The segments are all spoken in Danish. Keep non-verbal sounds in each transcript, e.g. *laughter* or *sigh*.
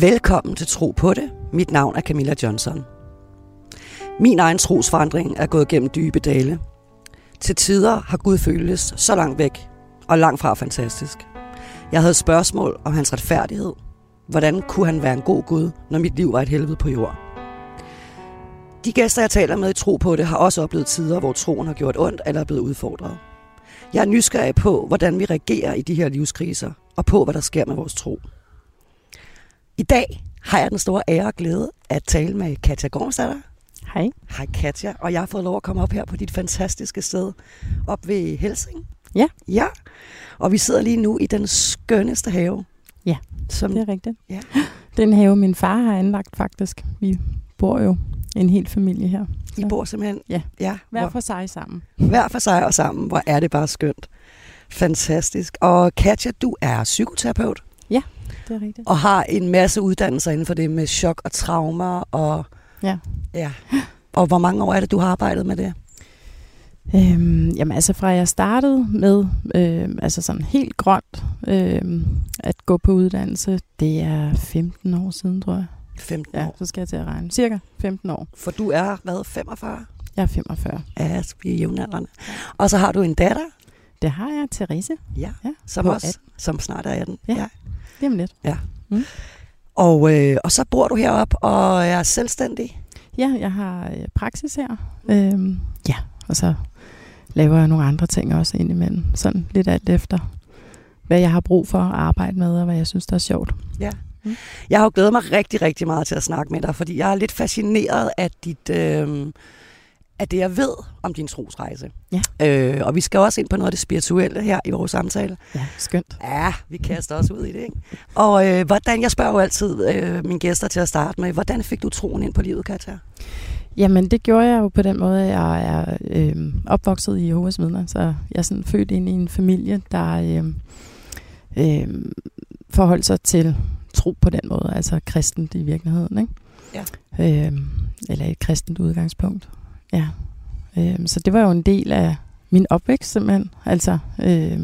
Velkommen til Tro på det. Mit navn er Camilla Johnson. Min egen trosforandring er gået gennem dybe dale. Til tider har Gud føltes så langt væk og langt fra fantastisk. Jeg havde spørgsmål om hans retfærdighed. Hvordan kunne han være en god Gud, når mit liv var et helvede på jord? De gæster, jeg taler med i Tro på det, har også oplevet tider, hvor troen har gjort ondt eller er blevet udfordret. Jeg er nysgerrig på, hvordan vi reagerer i de her livskriser, og på, hvad der sker med vores tro. I dag har jeg den store ære og glæde at tale med Katja Gormstatter. Hej. Hej Katja, og jeg har fået lov at komme op her på dit fantastiske sted, op ved Helsing. Ja. Ja, og vi sidder lige nu i den skønneste have. Ja, som, Det er rigtigt. Ja. Den have, min far har anlagt faktisk. Vi bor jo en hel familie her. I bor simpelthen Ja. ja Hver for sig sammen. hver for sig og sammen. Hvor er det bare skønt. Fantastisk. Og Katja, du er psykoterapeut Det er rigtigt. og har en masse uddannelser inden for det med chok og traumer. Og, Ja. ja. Og hvor mange år er det, du har arbejdet med det? Øhm, jamen altså fra jeg startede med, øhm, altså sådan helt grønt, øhm, at gå på uddannelse, det er 15 år siden, tror jeg. 15 Ja, år. så skal jeg til at regne. Cirka 15 år. For du er, hvad, 45? Jeg er 45. Ja, så vi er jævnaldrende. Og så har du en datter, Det har jeg, Therese. ja, Ja, som, også, 18. som snart er 18. Ja. Jamen lidt. Og, øh, og så bor du heroppe og er selvstændig. Ja, jeg har øh, praksis her. Øhm, ja, og så laver jeg nogle andre ting også indimellem. Sådan lidt alt efter, hvad jeg har brug for at arbejde med, og hvad jeg synes, der er sjovt. Jeg har jo glædet mig rigtig, rigtig meget til at snakke med dig, fordi jeg er lidt fascineret af dit... Øh, af det, jeg ved om din trosrejse. Ja. Øh, og vi skal også ind på noget af det spirituelle her i vores samtale. Ja, skønt. Ja, vi kaster os ud i det, ikke? Og øh, hvordan, jeg spørger jo altid øh, mine gæster til at starte med, hvordan fik du troen ind på livet, Katja? Jamen, det gjorde jeg jo på den måde, at jeg er øh, opvokset i Jehovas vidner, så jeg er sådan født ind i en familie, der øh, øh, forholdt sig til tro på den måde, altså kristent i virkeligheden, ikke? Ja. Øh, eller et kristent udgangspunkt, ja. Øh, så det var jo en del af min opvækst simpelthen, altså... Øh,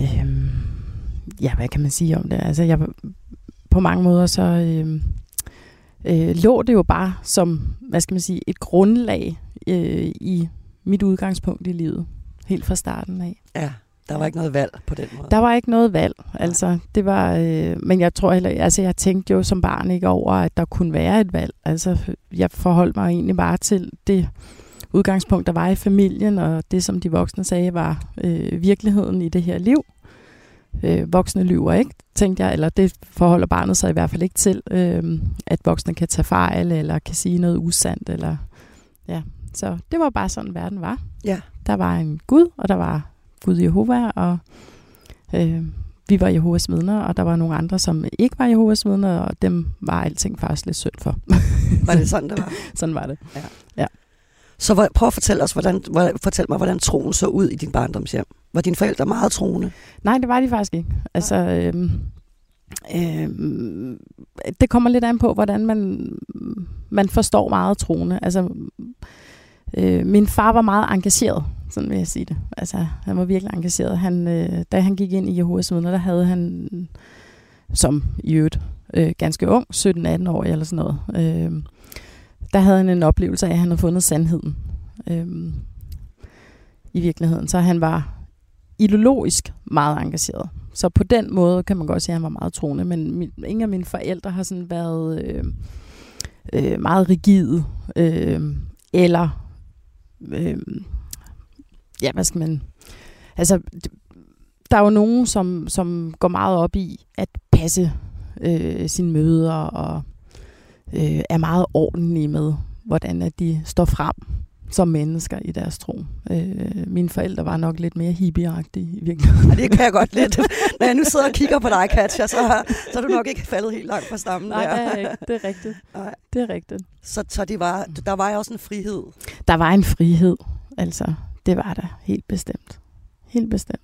øh, ja, hvad kan man sige om det? Altså, jeg på mange måder så... Øh, øh, lå det jo bare som, hvad skal man sige, et grundlag øh, i mit udgangspunkt i livet, helt fra starten af. Ja, der var ikke noget valg på den måde. Der var ikke noget valg, altså det var, øh, men jeg tror heller, altså jeg tænkte jo som barn ikke over, at der kunne være et valg. Altså jeg forholdt mig egentlig bare til det udgangspunkt, der var i familien, og det som de voksne sagde var øh, virkeligheden i det her liv. Øh, voksne lyver ikke, tænkte jeg, eller det forholder barnet sig i hvert fald ikke til, øh, at voksne kan tage fejl, eller kan sige noget usandt, eller ja. Så det var bare sådan, verden var. Ja. Der var en Gud, og der var Gud Jehova, og øh, vi var Jehovas vidner, og der var nogle andre, som ikke var Jehovas vidner, og dem var alting faktisk lidt synd for. *laughs* Var det sådan, det var? *laughs* Sådan var det. Så hvor, prøv at fortælle, os, hvordan, hvor, fortæl mig, hvordan troen så ud i din barndomshjem. Var dine forældre meget troende? Nej, det var de faktisk ikke. Altså, øhm, øhm, det kommer lidt an på, hvordan man, man forstår meget troende. Altså, øh, min far var meget engageret, sådan vil jeg sige det. Altså, han var virkelig engageret. Han, øh, da han gik ind i Jehovas vidner, der havde han, som i øvrigt øh, ganske ung, 17-18 år eller sådan noget, øh, der havde han en oplevelse af, at han havde fundet sandheden. Øh, I virkeligheden. Så han var ideologisk meget engageret. Så på den måde kan man godt sige, at han var meget troende, men min, ingen af mine forældre har sådan været øh, øh, meget rigide, øh, eller øh, ja, hvad skal man... Altså, der er jo nogen, som, som går meget op i at passe øh, sine møder, og øh, er meget ordentlige med, hvordan at de står frem som mennesker i deres tro. Øh, mine forældre var nok lidt mere hippieagtige i virkeligheden. Ja, det kan jeg godt lidt. Når jeg nu sidder og kigger på dig, Katja, så, så er du nok ikke faldet helt langt fra stammen Nej, der. det er, ikke. det er rigtigt. Nej. Det er rigtigt. Så, så det var, der var jo også en frihed. Der var en frihed, altså. Det var der helt bestemt. Helt bestemt.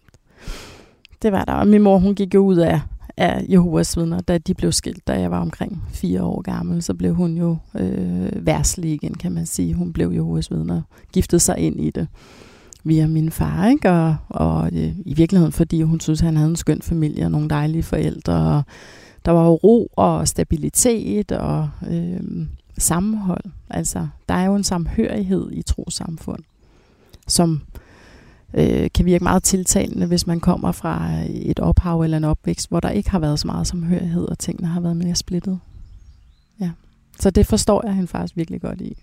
Det var der. Og min mor, hun gik jo ud af, af Jehovas vidner, da de blev skilt, da jeg var omkring fire år gammel. Så blev hun jo øh, værslig igen, kan man sige. Hun blev Jehovas vidner, giftede sig ind i det via min far, ikke? Og, og øh, i virkeligheden, fordi hun synes, han havde en skøn familie og nogle dejlige forældre, og der var jo ro og stabilitet og øh, sammenhold. Altså, der er jo en samhørighed i trosamfund, som øh, kan virke meget tiltalende, hvis man kommer fra et ophav eller en opvækst, hvor der ikke har været så meget samhørighed, og tingene har været mere splittet. Ja. Så det forstår jeg hende faktisk virkelig godt i.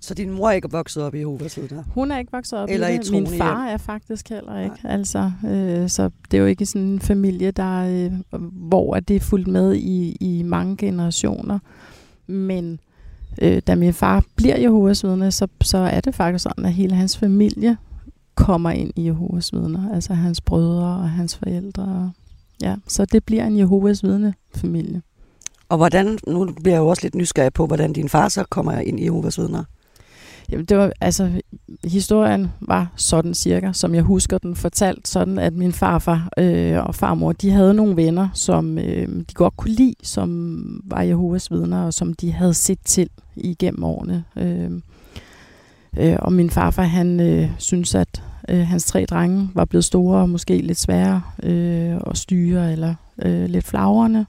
Så din mor er ikke vokset op i Jehovas vidner? Hun er ikke vokset op Eller i det. Min far er faktisk heller ikke. Altså, øh, så det er jo ikke sådan en familie, der, øh, hvor det er fuldt med i, i mange generationer. Men øh, da min far bliver Jehovas vidne, så, så er det faktisk sådan, at hele hans familie kommer ind i Jehovas vidner. Altså hans brødre og hans forældre. Ja, så det bliver en Jehovas vidne familie. Og hvordan, nu bliver jeg jo også lidt nysgerrig på, hvordan din far så kommer ind i Jehovas vidner. Jamen, det var, altså, historien var sådan cirka, som jeg husker den fortalt, sådan at min farfar øh, og farmor, de havde nogle venner, som øh, de godt kunne lide, som var Jehovas vidner, og som de havde set til igennem årene. Øh, øh, og min farfar, han øh, synes, at øh, hans tre drenge var blevet store og måske lidt svære øh, at styre, eller øh, lidt flagrende.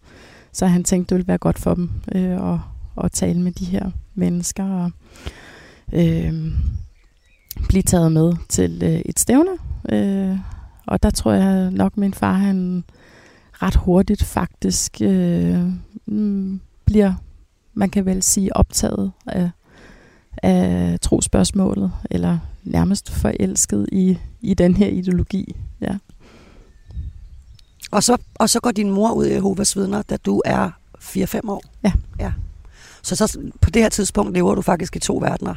Så han tænkte, det ville være godt for dem øh, at, at tale med de her mennesker, og øh, blive taget med til øh, et stævne. Øh, og der tror jeg nok, min far han ret hurtigt faktisk øh, mm, bliver, man kan vel sige, optaget af, af trospørgsmålet, eller nærmest forelsket i, i den her ideologi. Ja. Og så, og så går din mor ud i Jehovas vidner, da du er 4-5 år? Ja. ja. Så, så på det her tidspunkt lever du faktisk i to verdener?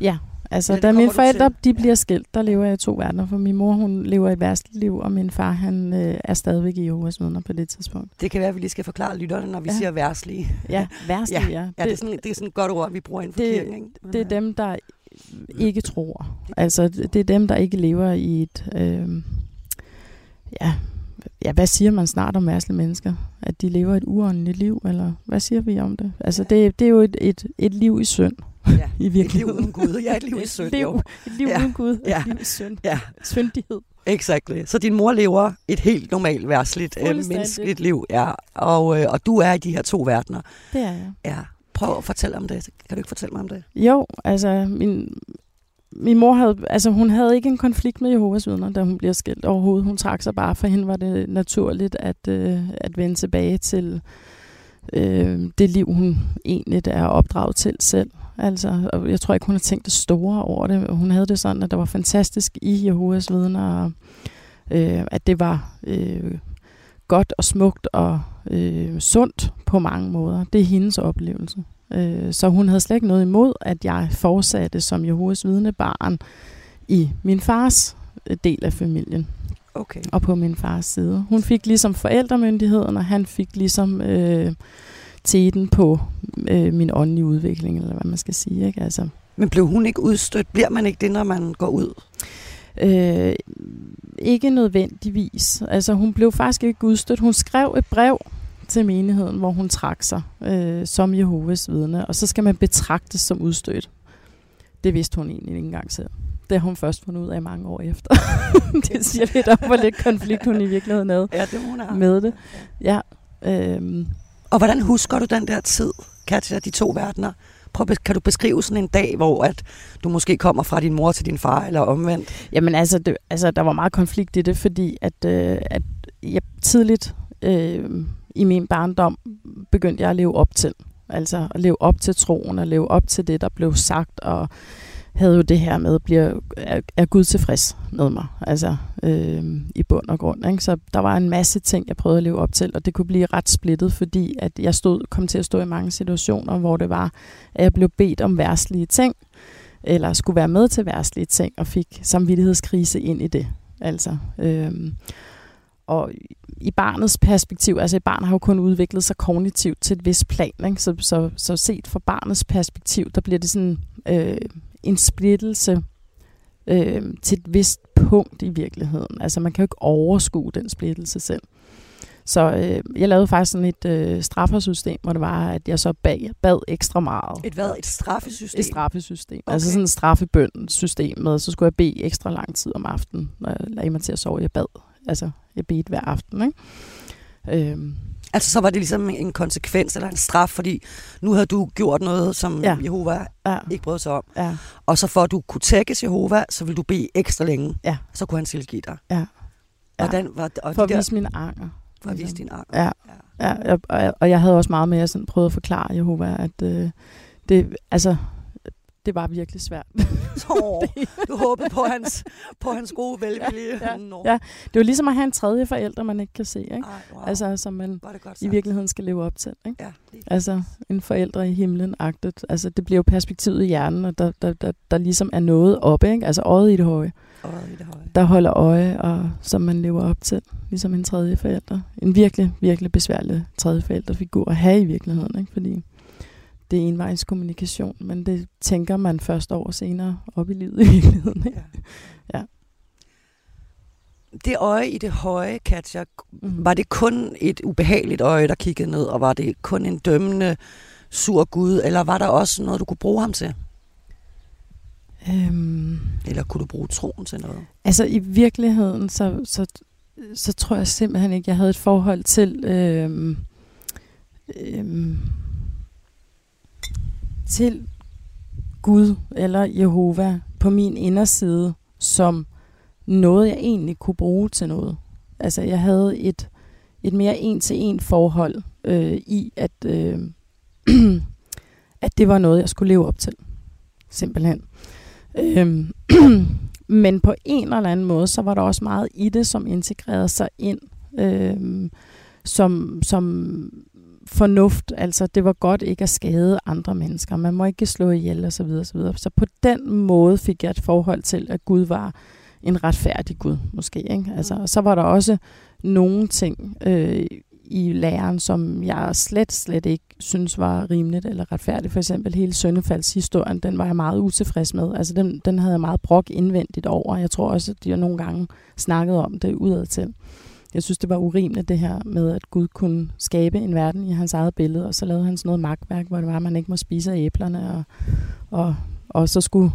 Ja, altså Ja, da mine forældre de bliver skilt, der lever jeg i to verdener, for min mor hun lever et værst liv, og min far han øh, er stadigvæk i Jehovas vidner på det tidspunkt. Det kan være, at vi lige skal forklare lytterne, når vi ja. Siger værslige. Ja, værst ja, ja. Ja, det, er sådan, det er sådan et godt ord, vi bruger inden for det- kirken. Ikke? Men, det er øh, dem, der ikke tror. Altså, det er dem, der ikke lever i et... Øh, ja, ja, hvad siger man snart om værste mennesker? At de lever et uåndeligt liv, eller hvad siger vi om det? Altså, det, det er jo et, et, et liv i synd, Ja, *laughs* i et liv virkeligheden. uden Gud. Ja, et liv i synd, et liv, jo. et liv Ja, uden Gud, ja. et liv i synd. Ja, Syndighed. exactly. Så din mor lever et helt normalt, værsligt, øh, menneskeligt liv. Ja. Og, øh, og du er i de her to verdener. Det er jeg. Ja. Prøv at fortælle om det. Kan du ikke fortælle mig om det? Jo, altså min, min mor havde, altså hun havde ikke en konflikt med Jehovas vidner, da hun bliver skilt overhovedet. Hun trak sig bare, for hende var det naturligt at, øh, at vende tilbage til øh, det liv, hun egentlig er opdraget til selv. Altså, og jeg tror ikke, hun har tænkt det store over det. Hun havde det sådan, at der var fantastisk i Jehovas vidner, og øh, at det var øh, godt og smukt og øh, sundt på mange måder. Det er hendes oplevelse. Øh, så hun havde slet ikke noget imod, at jeg fortsatte som Jehovas vidnebarn i min fars øh, del af familien Okay. og på min fars side. Hun fik ligesom forældremyndigheden, og han fik ligesom øh, teten på øh, min åndelige udvikling, eller hvad man skal sige. Ikke? Altså, Men blev hun ikke udstødt? Bliver man ikke det, når man går ud? øh, ikke nødvendigvis. Altså, hun blev faktisk ikke udstødt. Hun skrev et brev til menigheden, hvor hun trak sig øh, som Jehovas vidne, og så skal man betragtes som udstødt. Det vidste hun egentlig ikke engang selv. Det har hun først fundet ud af mange år efter. *laughs* det siger lidt om, hvor lidt konflikt hun i virkeligheden havde Ja, det hun have. med det. Ja, øhm, og hvordan husker du den der tid, Katja, de to verdener? Prøv, kan du beskrive sådan en dag, hvor at du måske kommer fra din mor til din far, eller omvendt? Jamen altså, det, altså, der var meget konflikt i det, fordi at, øh, at jeg tidligt øh, i min barndom begyndte jeg at leve op til. Altså at leve op til troen og leve op til det, der blev sagt, og havde jo det her med, bliver, er, er Gud tilfreds med mig, altså øh, i bund og grund. Ikke? Så der var en masse ting, jeg prøvede at leve op til, og det kunne blive ret splittet, fordi at jeg stod, kom til at stå i mange situationer, hvor det var, at jeg blev bedt om værtslige ting, eller skulle være med til værtslige ting, og fik samvittighedskrise ind i det. Altså, øh, og i barnets perspektiv, altså et barn har jo kun udviklet sig kognitivt til et vis plan, ikke? Så, så, så set fra barnets perspektiv, der bliver det sådan øh, en splittelse øh, til et vist punkt i virkeligheden. Altså man kan jo ikke overskue den splittelse selv. Så øh, jeg lavede faktisk sådan et øh, straffersystem, hvor det var, at jeg så bag, bad ekstra meget. Et hvad? Et straffesystem? Et straffesystem. Okay. Okay. Altså sådan et straffebøn-system med, så skulle jeg bede ekstra lang tid om aftenen, når jeg lagde mig til at sove. Jeg bad, altså jeg bedte hver aften, ikke? Øhm, Altså, så var det ligesom en konsekvens eller en straf, fordi nu havde du gjort noget, som Ja. Jehova Ja, ikke brød sig om. ja, Og så for at du kunne tækkes Jehova, så ville du bede ekstra længe. Ja. Så kunne han tilgive dig. Ja. Ja. Hvordan var? Og for at de der, vise min anger. for at vise din arm. Ja, ja og, og, og jeg havde også meget med at sådan prøve at forklare Jehova, at øh, det, altså, det var virkelig svært. *laughs* Så, *laughs* du håbede på hans, på hans gode *laughs* velvilje. Ja, ja, ja. Det jo ligesom at have en tredje forælder, man ikke kan se, ikke? Ej, wow. Altså, som man var i virkeligheden skal leve op til, ikke? Ja. Altså, en forældre i himlen agtet. Altså, det bliver jo perspektivet i hjernen, og der, der, der, der ligesom er noget oppe, ikke? Altså, øjet i det høje, Og i det høje. der holder øje, og som man lever op til, ligesom en tredje forælder. En virkelig, virkelig besværlig tredje forældrefigur at have i virkeligheden, ikke? Fordi det er envejs kommunikation, men det tænker man først over senere op i livet i virkeligheden, ikke? Ja. Det øje i det høje, Katja, Mhm. var det kun et ubehageligt øje, der kiggede ned, og var det kun en dømmende, sur Gud, eller var der også noget, du kunne bruge ham til? Øhm, Eller kunne du bruge troen til noget? Altså i virkeligheden, så, så, så tror jeg simpelthen ikke, jeg havde et forhold til, øhm, øhm, til Gud eller Jehova på min inderside, som noget, jeg egentlig kunne bruge til noget. Altså jeg havde et, et mere en-til-en forhold øh, i, at, øh, *clears throat* at det var noget, jeg skulle leve op til. Simpelthen. Øh, *clears throat* men på en eller anden måde, så var der også meget i det, som integrerede sig ind Øh, som, som fornuft. Altså, det var godt ikke at skade andre mennesker. Man må ikke slå ihjel og så videre, så videre. Så på den måde fik jeg et forhold til, at Gud var en retfærdig Gud, måske. Ikke? Altså, og så var der også nogle ting øh, i læren, som jeg slet, slet ikke synes var rimeligt eller retfærdigt. For eksempel hele Søndefaldshistorien, den var jeg meget utilfreds med. Altså den, den havde jeg meget brok indvendigt over. Jeg tror også, at de nogle gange snakket om det udad til. Jeg synes, det var urimeligt det her med, at Gud kunne skabe en verden i hans eget billede, og så lavede han sådan noget magtværk, hvor det var, at man ikke må spise af æblerne, og, og, og så skulle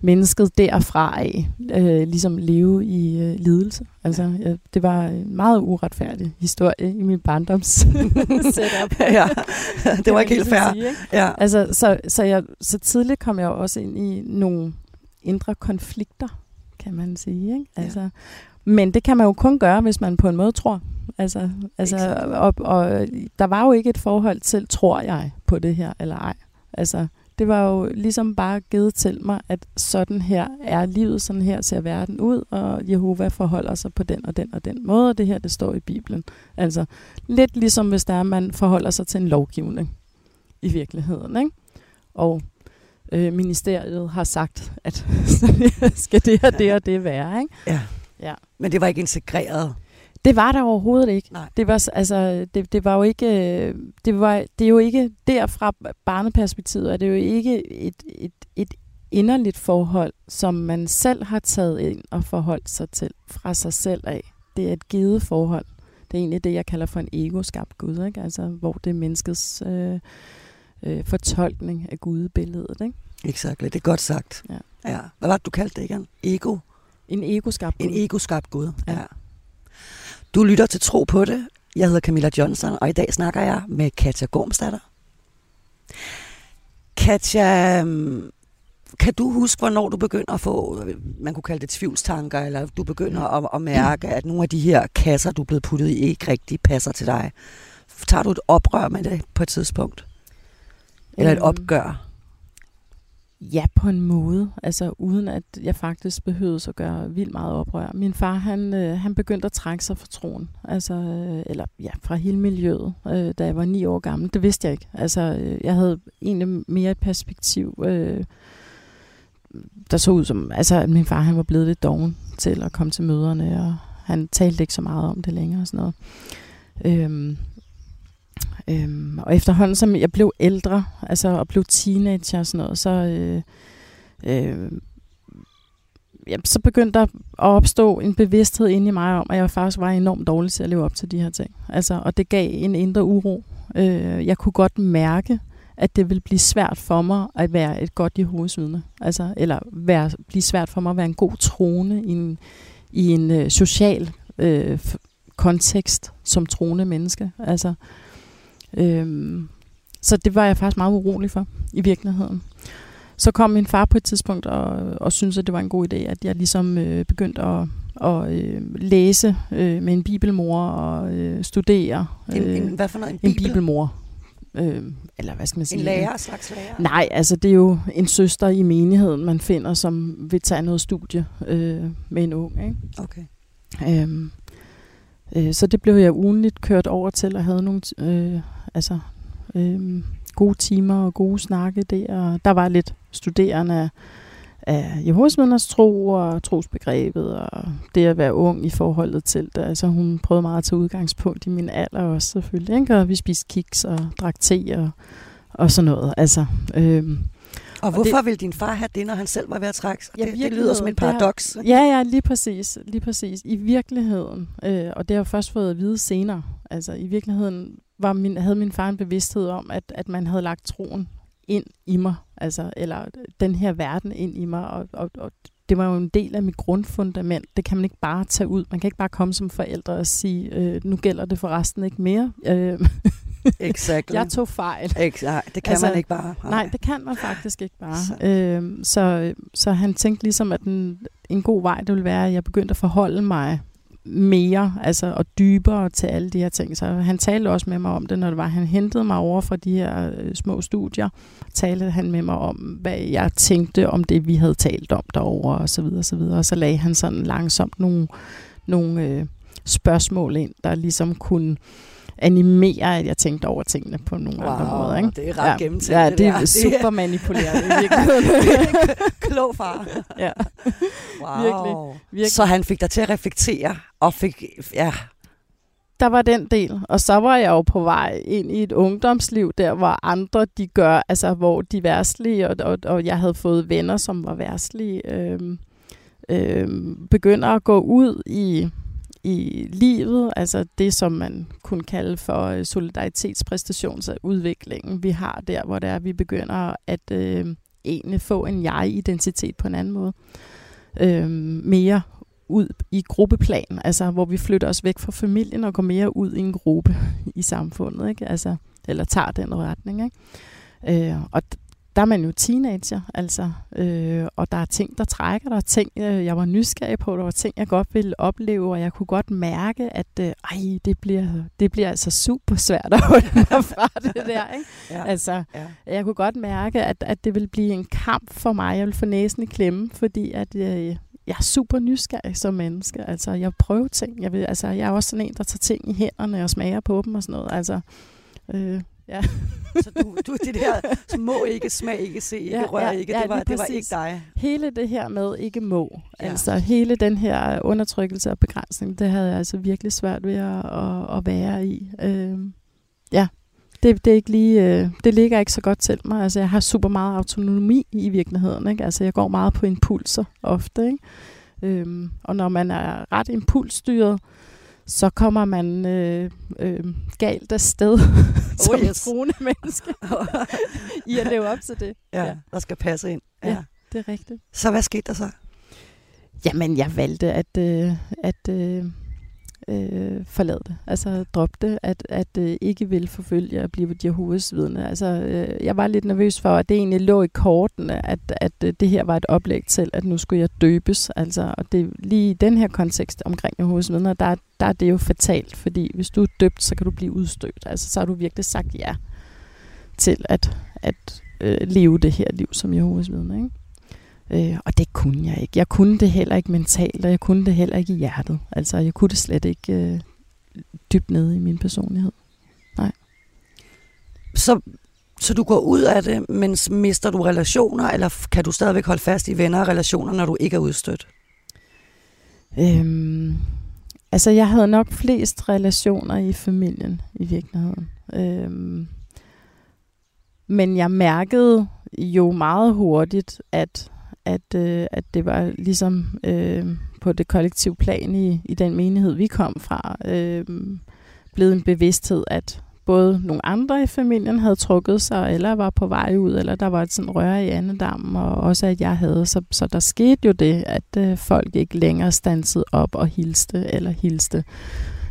mennesket derfra af øh, ligesom leve i øh, lidelse. Altså, ja, det var en meget uretfærdig historie i min barndoms *laughs* setup. *laughs* ja, *laughs* det var ikke helt ligesom fair. sige, ikke? Ja. Altså, så, så, jeg, så tidligt kom jeg også ind i nogle indre konflikter, kan man sige. Ikke? Ja. Men det kan man jo kun gøre, hvis man på en måde tror. Altså, altså, og, og der var jo ikke et forhold til, tror jeg, på det her eller ej. Altså, det var jo ligesom bare givet til mig, at sådan her er livet, sådan her ser verden ud, og Jehova forholder sig på den og den og den måde, og det her, det står i Bibelen. Altså, lidt ligesom hvis der er, man forholder sig til en lovgivning i virkeligheden, ikke? Og øh, ministeriet har sagt, at *laughs* her skal det og det og det være, ikke? Ja. Ja. Men det var ikke integreret. Det var der overhovedet ikke. Nej. Det var altså det, det var jo ikke øh, det var det er jo ikke derfra barneperspektivet er det jo ikke et, et, et inderligt forhold, som man selv har taget ind og forholdt sig til fra sig selv af. Det er et givet forhold. Det er egentlig det, jeg kalder for en ego-skabt Gud, ikke? Altså, hvor det er menneskets øh, øh, fortolkning af Gud-billedet. Ikke? Exakt, det er godt sagt. Ja. ja. Hvad var det, du kaldte det igen? Ego? En ego-skabt Gud. En ego-skabt Gud. Ja. Ja. Du lytter til Tro på det. Jeg hedder Camilla Johnson, og i dag snakker jeg med Katja Gormsdatter. Katja, øhm, kan du huske, hvornår du begynder at få, man kunne kalde det tvivlstanker, eller du begynder at, at mærke, at nogle af de her kasser, du er blevet puttet i, ikke rigtig passer til dig? Tager du et oprør med det på et tidspunkt? Eller et Øhm, opgør? Ja, på en måde. Altså uden at jeg faktisk behøvede at gøre vildt meget oprør. Min far, han, øh, han begyndte at trække sig fra troen. Altså, øh, eller ja, fra hele miljøet, øh, da jeg var ni år gammel. Det vidste jeg ikke. Altså, øh, jeg havde egentlig mere et perspektiv, øh, der så ud som, altså, at min far, han var blevet lidt doven til at komme til møderne, og han talte ikke så meget om det længere og sådan noget. Øh, Øhm, og efterhånden, som jeg blev ældre, altså og blev teenager og sådan noget, så, øh, øh, ja, så begyndte der at opstå en bevidsthed inde i mig om, at jeg faktisk var enormt dårlig til at leve op til de her ting. Altså, og det gav en indre uro. Øh, jeg kunne godt mærke, at det ville blive svært for mig at være et godt Jehovas vidne. Altså, eller være, blive svært for mig at være en god trone i en, i en øh, social øh, f- kontekst som troende menneske. Altså, øh, så det var jeg faktisk meget urolig for i virkeligheden. Så kom min far på et tidspunkt og, og syntes, at det var en god idé, at jeg ligesom øh, begyndte at, at øh, læse øh, med en bibelmor og øh, studere. Øh, en, en, hvad for noget? En, bibel? en bibelmor. Øh, eller hvad skal man sige? En lærer, slags lærer? Nej, altså det er jo en søster i menigheden, man finder, som vil tage noget studie øh, med en ung. Ikke? Okay. Øhm, øh, så det blev jeg ugenligt kørt over til og havde nogle øh, altså, øh, gode timer og gode snakke der. Der var lidt studerende af, af Jehovas tro og trosbegrebet og det at være ung i forholdet til det. Altså hun prøvede meget at tage udgangspunkt i min alder også selvfølgelig. Ikke? Og vi spiste kiks og drak te og, og sådan noget. Altså, øh, og hvorfor det, ville din far have det, når han selv var ved at trække sig? Ja, det, det lyder som et paradoks. Ja, ja, lige præcis. Lige præcis. I virkeligheden, øh, og det har jeg først fået at vide senere, altså i virkeligheden var min, havde min far en bevidsthed om, at, at man havde lagt troen ind i mig, altså, eller den her verden ind i mig, og, og, og det var jo en del af mit grundfundament. Det kan man ikke bare tage ud. Man kan ikke bare komme som forældre og sige, øh, nu gælder det for resten ikke mere. Øh, *laughs* Exactly. jeg tog fejl. Exakt. Det kan altså, man ikke bare. Nej. nej, det kan man faktisk ikke bare. Så, øhm, så, så han tænkte ligesom, at en, en god vej, det ville være, at jeg begyndte at forholde mig mere altså, og dybere til alle de her ting. Så han talte også med mig om det, når det var, han hentede mig over fra de her øh, små studier. Talte han med mig om, hvad jeg tænkte om det, vi havde talt om derovre, og så videre, og så videre. Og så lagde han sådan langsomt nogle, nogle øh, spørgsmål ind, der ligesom kunne animere, at jeg tænkte over tingene på nogle wow, andre måder. Ikke? det er ret ja. gennemtænkt. Ja, det, det er super *laughs* virkeligheden. Klog far. *laughs* ja. Wow. Virkelig, virkelig. Så han fik dig til at reflektere, og fik, ja, der var den del. Og så var jeg jo på vej ind i et ungdomsliv, der hvor andre de gør, altså hvor de værstlige, og, og, og jeg havde fået venner, som var værstlige, øh, øh, begynder at gå ud i i livet, altså det, som man kunne kalde for øh, solidaritetspræstationsudviklingen, vi har der, hvor det er, vi begynder at øh, egentlig få en jeg-identitet på en anden måde. Øh, mere ud i gruppeplan, altså hvor vi flytter os væk fra familien og går mere ud i en gruppe i samfundet, ikke? Altså, eller tager den retning. Ikke? Øh, og der er man jo teenager, altså, øh, og der er ting, der trækker, der er ting, øh, jeg var nysgerrig på, der var ting, jeg godt ville opleve, og jeg kunne godt mærke, at øh, ej, det bliver, det bliver altså super svært at holde mig *laughs* fra det der. Ikke? Ja, altså, ja. Jeg kunne godt mærke, at, at det ville blive en kamp for mig, jeg ville få næsen i klemme, fordi at, øh, jeg er super nysgerrig som menneske. Altså, jeg prøver ting. Jeg, vil, altså, jeg er også sådan en, der tager ting i hænderne og smager på dem og sådan noget. Altså, øh, Ja. *laughs* så du, du det der, så må ikke, smag ikke, se ikke, ja, rør ja, ikke, ja, det, var, det var ikke dig. Hele det her med ikke må, ja. altså hele den her undertrykkelse og begrænsning, det havde jeg altså virkelig svært ved at, at, at være i. Øh, ja, det, det, er ikke lige, øh, det ligger ikke så godt til mig. Altså, jeg har super meget autonomi i virkeligheden. Ikke? Altså, jeg går meget på impulser ofte. Ikke? Øhm, og når man er ret impulsstyret, øh, så kommer man øh, øh, galt af sted *laughs* oh, som yes. troende menneske *laughs* i at leve op til det. Ja, ja. der skal passe ind. Ja. ja, det er rigtigt. Så hvad skete der så? Jamen, jeg valgte at, øh, at øh, øh, forlade det. Altså droppe det, at, at øh, ikke vil forfølge at blive Jehovas vidne. Altså, øh, jeg var lidt nervøs for, at det egentlig lå i kortene, at, at øh, det her var et oplæg til, at nu skulle jeg døbes. Altså, og det, lige i den her kontekst omkring Jehovas vidner, der, der er det jo fatalt, fordi hvis du er døbt, så kan du blive udstødt. Altså, så har du virkelig sagt ja til at, at øh, leve det her liv som Jehovas vidne. Ikke? Øh, og det kunne jeg ikke. Jeg kunne det heller ikke mentalt, og jeg kunne det heller ikke i hjertet. Altså, jeg kunne det slet ikke øh, dybt nede i min personlighed. Nej. Så, så du går ud af det, men mister du relationer, eller kan du stadigvæk holde fast i venner og relationer, når du ikke er udstødt? Øhm, altså, jeg havde nok flest relationer i familien, i virkeligheden. Øhm, men jeg mærkede jo meget hurtigt, at at, øh, at det var ligesom øh, på det kollektive plan i, i den menighed, vi kom fra, øh, blevet en bevidsthed, at både nogle andre i familien havde trukket sig, eller var på vej ud, eller der var et sådan røre i andedammen, og også at jeg havde. Så, så der skete jo det, at øh, folk ikke længere stansede op og hilste, eller hilste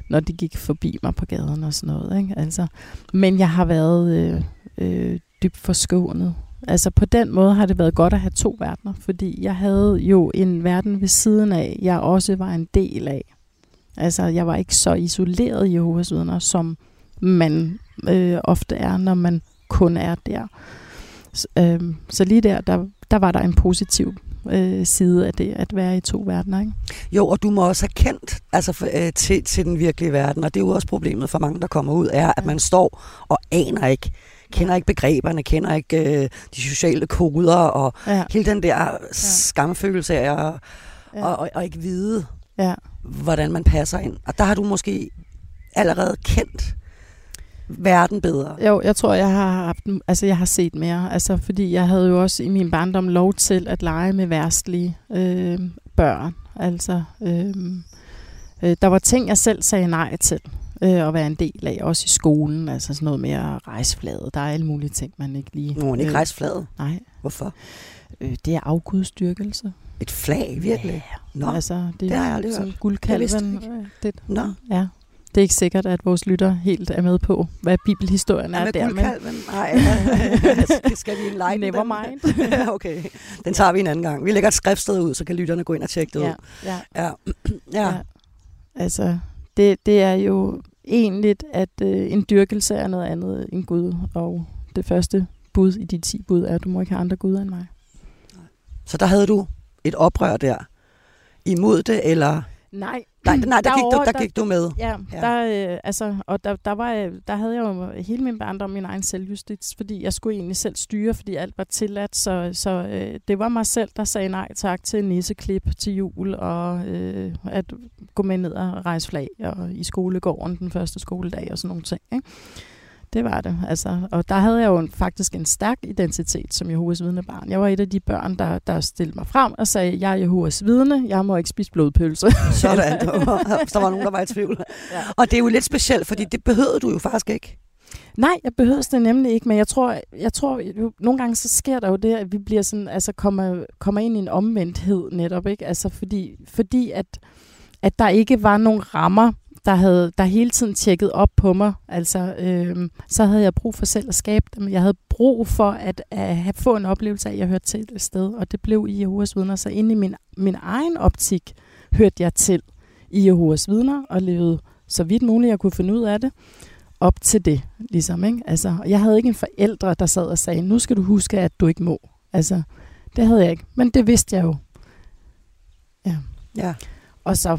når de gik forbi mig på gaden og sådan noget. Ikke? Altså, men jeg har været øh, øh, dybt forskånet. Altså på den måde har det været godt at have to verdener, fordi jeg havde jo en verden ved siden af, jeg også var en del af. Altså jeg var ikke så isoleret i Jehovas vidner, som man øh, ofte er, når man kun er der. Så, øh, så lige der, der, der var der en positiv øh, side af det, at være i to verdener. Ikke? Jo, og du må også have kendt altså, for, øh, til, til den virkelige verden, og det er jo også problemet for mange, der kommer ud, er, at man står og aner ikke, kender ikke begreberne, kender ikke øh, de sociale koder, og ja. hele den der skamfølelse af at ja. og, og, og ikke vide, ja. hvordan man passer ind. Og der har du måske allerede kendt verden bedre? Jo, jeg tror, jeg har haft, altså jeg har set mere. Altså, fordi jeg havde jo også i min barndom lov til at lege med værstlige øh, børn. Altså, øh, øh, der var ting, jeg selv sagde nej til øh, at være en del af, også i skolen. Altså sådan noget med at rejse fladet. Der er alle mulige ting, man ikke lige... Nå, man ikke øh, rejse fladet? Nej. Hvorfor? Øh, det er afgudstyrkelse. Et flag, virkelig? Ja. Nå, altså, det, det har jeg aldrig hørt. Guldkalven. Det, det. Nå. Ja det er ikke sikkert, at vores lytter helt er med på, hvad bibelhistorien er, er der. Med Nej, *laughs* skal vi like Never mind. *laughs* okay, den tager vi en anden gang. Vi lægger et skriftsted ud, så kan lytterne gå ind og tjekke det ja, ud. Ja. Ja. ja. *clears throat* ja. Altså, det, det er jo egentlig, at øh, en dyrkelse er noget andet end Gud, og det første bud i de ti bud er, at du må ikke have andre guder end mig. Så der havde du et oprør der imod det, eller Nej, nej, *clears throat* nej der, gik du, der, der gik du med. Ja, ja. Der, øh, altså, og der, der, var, der havde jeg jo hele min barndom min egen selvjustits, fordi jeg skulle egentlig selv styre, fordi alt var tilladt, så, så øh, det var mig selv, der sagde nej tak til en nisseklip til jul, og øh, at gå med ned og rejse flag og i skolegården den første skoledag og sådan nogle ting. Ikke? Det var det. Altså, og der havde jeg jo en, faktisk en stærk identitet som Jehovas vidnebarn. Jeg var et af de børn, der, der stillede mig frem og sagde, jeg er Jehovas vidne, jeg må ikke spise blodpølse. *laughs* Sådan, *laughs* der var nogen, der var i tvivl. Ja. Og det er jo lidt specielt, fordi det behøvede du jo faktisk ikke. Nej, jeg behøver det nemlig ikke, men jeg tror, jeg tror jo, nogle gange så sker der jo det, at vi bliver sådan, altså kommer, kommer ind i en omvendthed netop, ikke? Altså fordi, fordi at, at der ikke var nogen rammer der havde der hele tiden tjekket op på mig. Altså, øh, så havde jeg brug for selv at skabe dem. Jeg havde brug for at, at have, få en oplevelse af, at jeg hørte til et sted, og det blev i Jehovas vidner. Så inde i min, min egen optik hørte jeg til i Jehovas vidner, og levede så vidt muligt, jeg kunne finde ud af det, op til det. Ligesom, ikke? Altså, jeg havde ikke en forældre, der sad og sagde, nu skal du huske, at du ikke må. Altså, det havde jeg ikke, men det vidste jeg jo. Ja. ja. Og så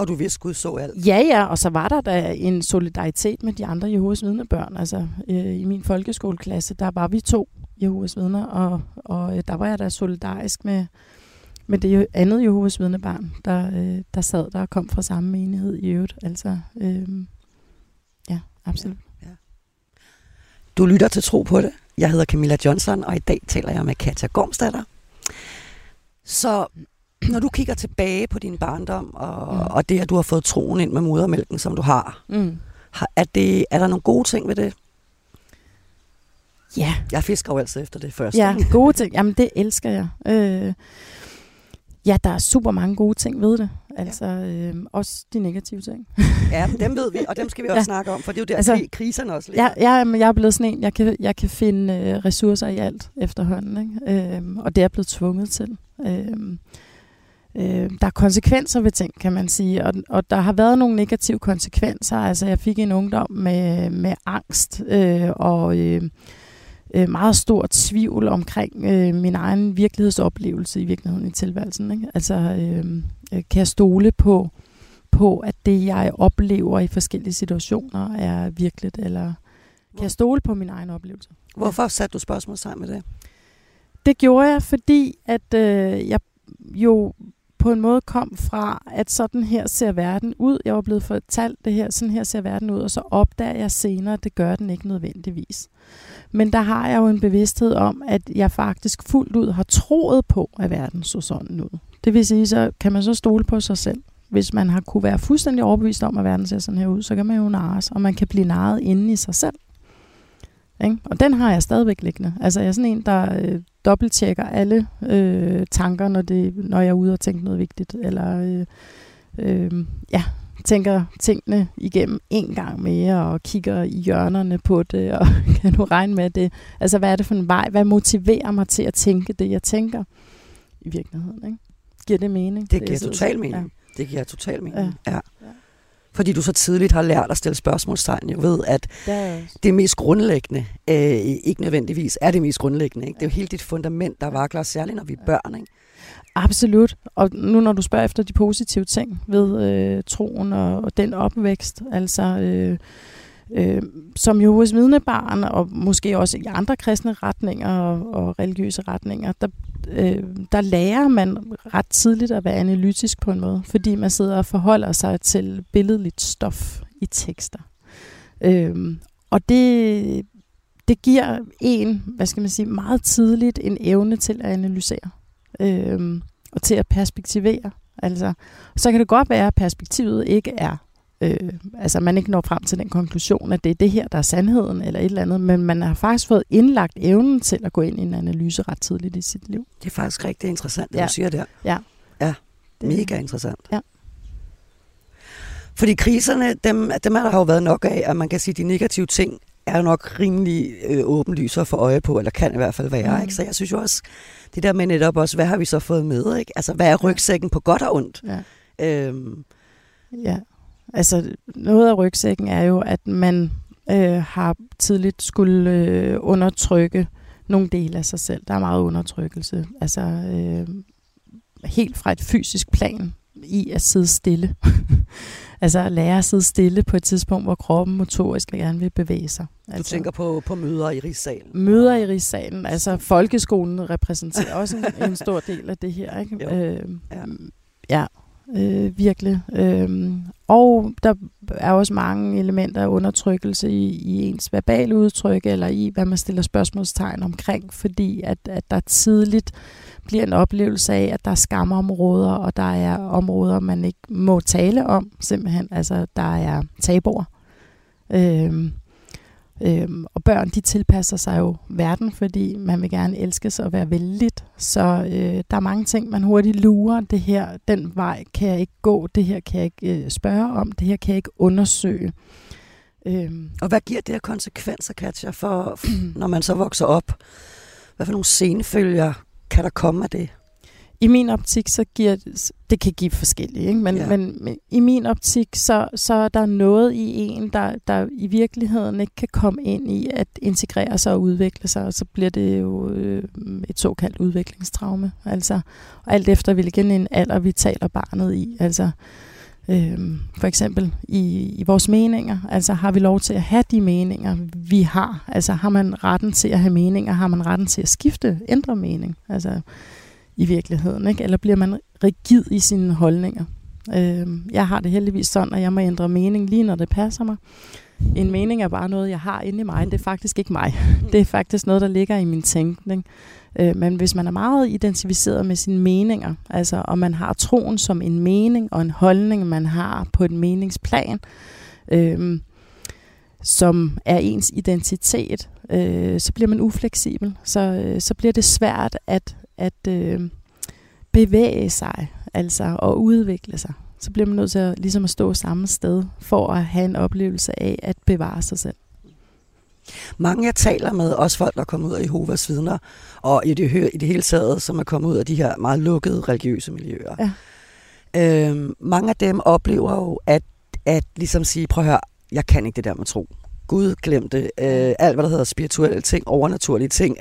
og du vidste, Gud så alt? Ja, ja, og så var der da en solidaritet med de andre Jehovas vidnebørn. Altså, øh, i min folkeskoleklasse, der var vi to Jehovas vidner, og, og øh, der var jeg da solidarisk med, med det andet Jehovas vidnebarn, der, øh, der sad der og kom fra samme menighed i øvrigt. Altså, øh, ja, absolut. Ja, ja. Du lytter til Tro på det. Jeg hedder Camilla Johnson, og i dag taler jeg med Katja Gormstadter. Så når du kigger tilbage på din barndom, og, mm. og det, at du har fået troen ind med modermælken, som du har, mm. har er, det, er der nogle gode ting ved det? Ja. Jeg fisker jo altid efter det første. Ja, gode ting. Jamen, det elsker jeg. Øh, ja, der er super mange gode ting ved det. Altså, øh, også de negative ting. *laughs* ja, dem ved vi, og dem skal vi *laughs* også ja. snakke om, for det er jo der, altså, kriserne også ligger. Ja, ja, men jeg er blevet sådan en, jeg kan, jeg kan finde øh, ressourcer i alt efterhånden, ikke? Øh, og det er jeg blevet tvunget til. Øh, øh, der er konsekvenser ved ting, kan man sige, og, og der har været nogle negative konsekvenser. Altså, jeg fik en ungdom med, med angst øh, og øh, øh, meget stor tvivl omkring øh, min egen virkelighedsoplevelse i virkeligheden i tilværelsen. Ikke? Altså, øh, øh, kan jeg stole på, på, at det, jeg oplever i forskellige situationer, er virkeligt, eller kan jeg stole på min egen oplevelse? Hvorfor satte du spørgsmål sammen med det? Det gjorde jeg, fordi at øh, jeg jo på en måde kom fra, at sådan her ser verden ud. Jeg var blevet fortalt det her, sådan her ser verden ud, og så opdager jeg senere, at det gør den ikke nødvendigvis. Men der har jeg jo en bevidsthed om, at jeg faktisk fuldt ud har troet på, at verden så sådan ud. Det vil sige, så kan man så stole på sig selv. Hvis man har kunne være fuldstændig overbevist om, at verden ser sådan her ud, så kan man jo narres, og man kan blive narret inde i sig selv. Ikke? Og den har jeg stadigvæk liggende. Altså jeg er sådan en, der øh, dobbelttjekker alle øh, tanker, når, det, når jeg er ude og tænker noget vigtigt. Eller øh, øh, ja, tænker tingene igennem en gang mere, og kigger i hjørnerne på det, og *laughs* kan du regne med det? Altså, hvad er det for en vej? Hvad motiverer mig til at tænke det, jeg tænker i virkeligheden? Ikke? Giver det mening? Det giver total mening. Ja. Det giver total mening, ja. ja. Fordi du så tidligt har lært at stille spørgsmålstegn, jo ved, at det, det mest grundlæggende øh, ikke nødvendigvis er det mest grundlæggende. Ikke? Det er jo hele dit fundament, der vakler, særligt når vi er børn. Ikke? Absolut. Og nu når du spørger efter de positive ting ved øh, troen og, og den opvækst, altså øh, øh, som Jehovas vidnebarn og måske også i andre kristne retninger og, og religiøse retninger, der, øh, der lærer man ret tidligt at være analytisk på en måde, fordi man sidder og forholder sig til billedligt stof i tekster. Øh, og det, det giver en, hvad skal man sige, meget tidligt en evne til at analysere øh, og til at perspektivere. Altså, så kan det godt være, at perspektivet ikke er, øh, altså man ikke når frem til den konklusion, at det er det her, der er sandheden eller et eller andet, men man har faktisk fået indlagt evnen til at gå ind i en analyse ret tidligt i sit liv. Det er faktisk rigtig interessant, det ja. du siger der. Ja. Ja, mega interessant. Ja. Fordi kriserne, dem, dem er der jo været nok af, at man kan sige, at de negative ting er jo nok rimelig øh, åbenlyse at få øje på, eller kan i hvert fald være. Mm. Ikke? Så jeg synes jo også, det der med netop også, hvad har vi så fået med? Ikke? Altså, hvad er rygsækken på godt og ondt? Ja. Øhm. ja, altså noget af rygsækken er jo, at man øh, har tidligt skulle øh, undertrykke nogle dele af sig selv. Der er meget undertrykkelse. Altså øh, helt fra et fysisk plan i at sidde stille. *laughs* altså at lære at sidde stille på et tidspunkt, hvor kroppen motorisk gerne vil bevæge sig. Altså, du tænker på, på møder i rigssalen? Møder i rigssalen. Altså folkeskolen repræsenterer også en, en stor del af det her. Ikke? *laughs* Øh, ja. ja øh, virkelig. Øhm, og der er også mange elementer af undertrykkelse i, i ens verbale udtryk, eller i, hvad man stiller spørgsmålstegn omkring, fordi at, at der tidligt bliver en oplevelse af, at der er skamområder, og der er områder, man ikke må tale om, simpelthen. Altså, der er tabuer. Øhm, øhm, og børn, de tilpasser sig jo verden, fordi man vil gerne elske sig og være vældigt. Så øh, der er mange ting, man hurtigt lurer. Det her, den vej kan jeg ikke gå, det her kan jeg ikke øh, spørge om, det her kan jeg ikke undersøge. Øhm. Og hvad giver det her konsekvenser, Katja, for, *clears throat* når man så vokser op? Hvad for nogle scenefølger kan der komme af det? I min optik, så giver det kan give forskellige, ikke? Men, ja. men, men i min optik, så, så er der noget i en, der, der i virkeligheden ikke kan komme ind i at integrere sig og udvikle sig, og så bliver det jo øh, et såkaldt udviklingstraume. Altså, og alt efter hvilken en alder vi taler barnet i. Altså, øh, for eksempel i, i vores meninger. Altså har vi lov til at have de meninger, vi har? Altså har man retten til at have meninger? Har man retten til at skifte, ændre mening? Altså i virkeligheden, ikke? Eller bliver man rigid i sine holdninger? Øh, jeg har det heldigvis sådan, at jeg må ændre mening lige når det passer mig. En mening er bare noget, jeg har inde i mig. Det er faktisk ikke mig. *laughs* Det er faktisk noget, der ligger i min tænkning. Øh, men hvis man er meget identificeret med sine meninger, altså og man har troen som en mening og en holdning, man har på et meningsplan, øh, som er ens identitet, øh, så bliver man ufleksibel. Så, øh, så bliver det svært at, at øh, bevæge sig, altså og udvikle sig. Så bliver man nødt til at, ligesom at stå samme sted for at have en oplevelse af at bevare sig selv. Mange jeg taler med, også folk, der er kommet ud af Jehovas vidner, og i det, i det hele taget, som er kommet ud af de her meget lukkede religiøse miljøer. Ja. Øhm, mange af dem oplever jo, at, at ligesom sige, prøv at høre, jeg kan ikke det der med tro. Gud glemte øh, alt, hvad der hedder spirituelle ting, overnaturlige ting.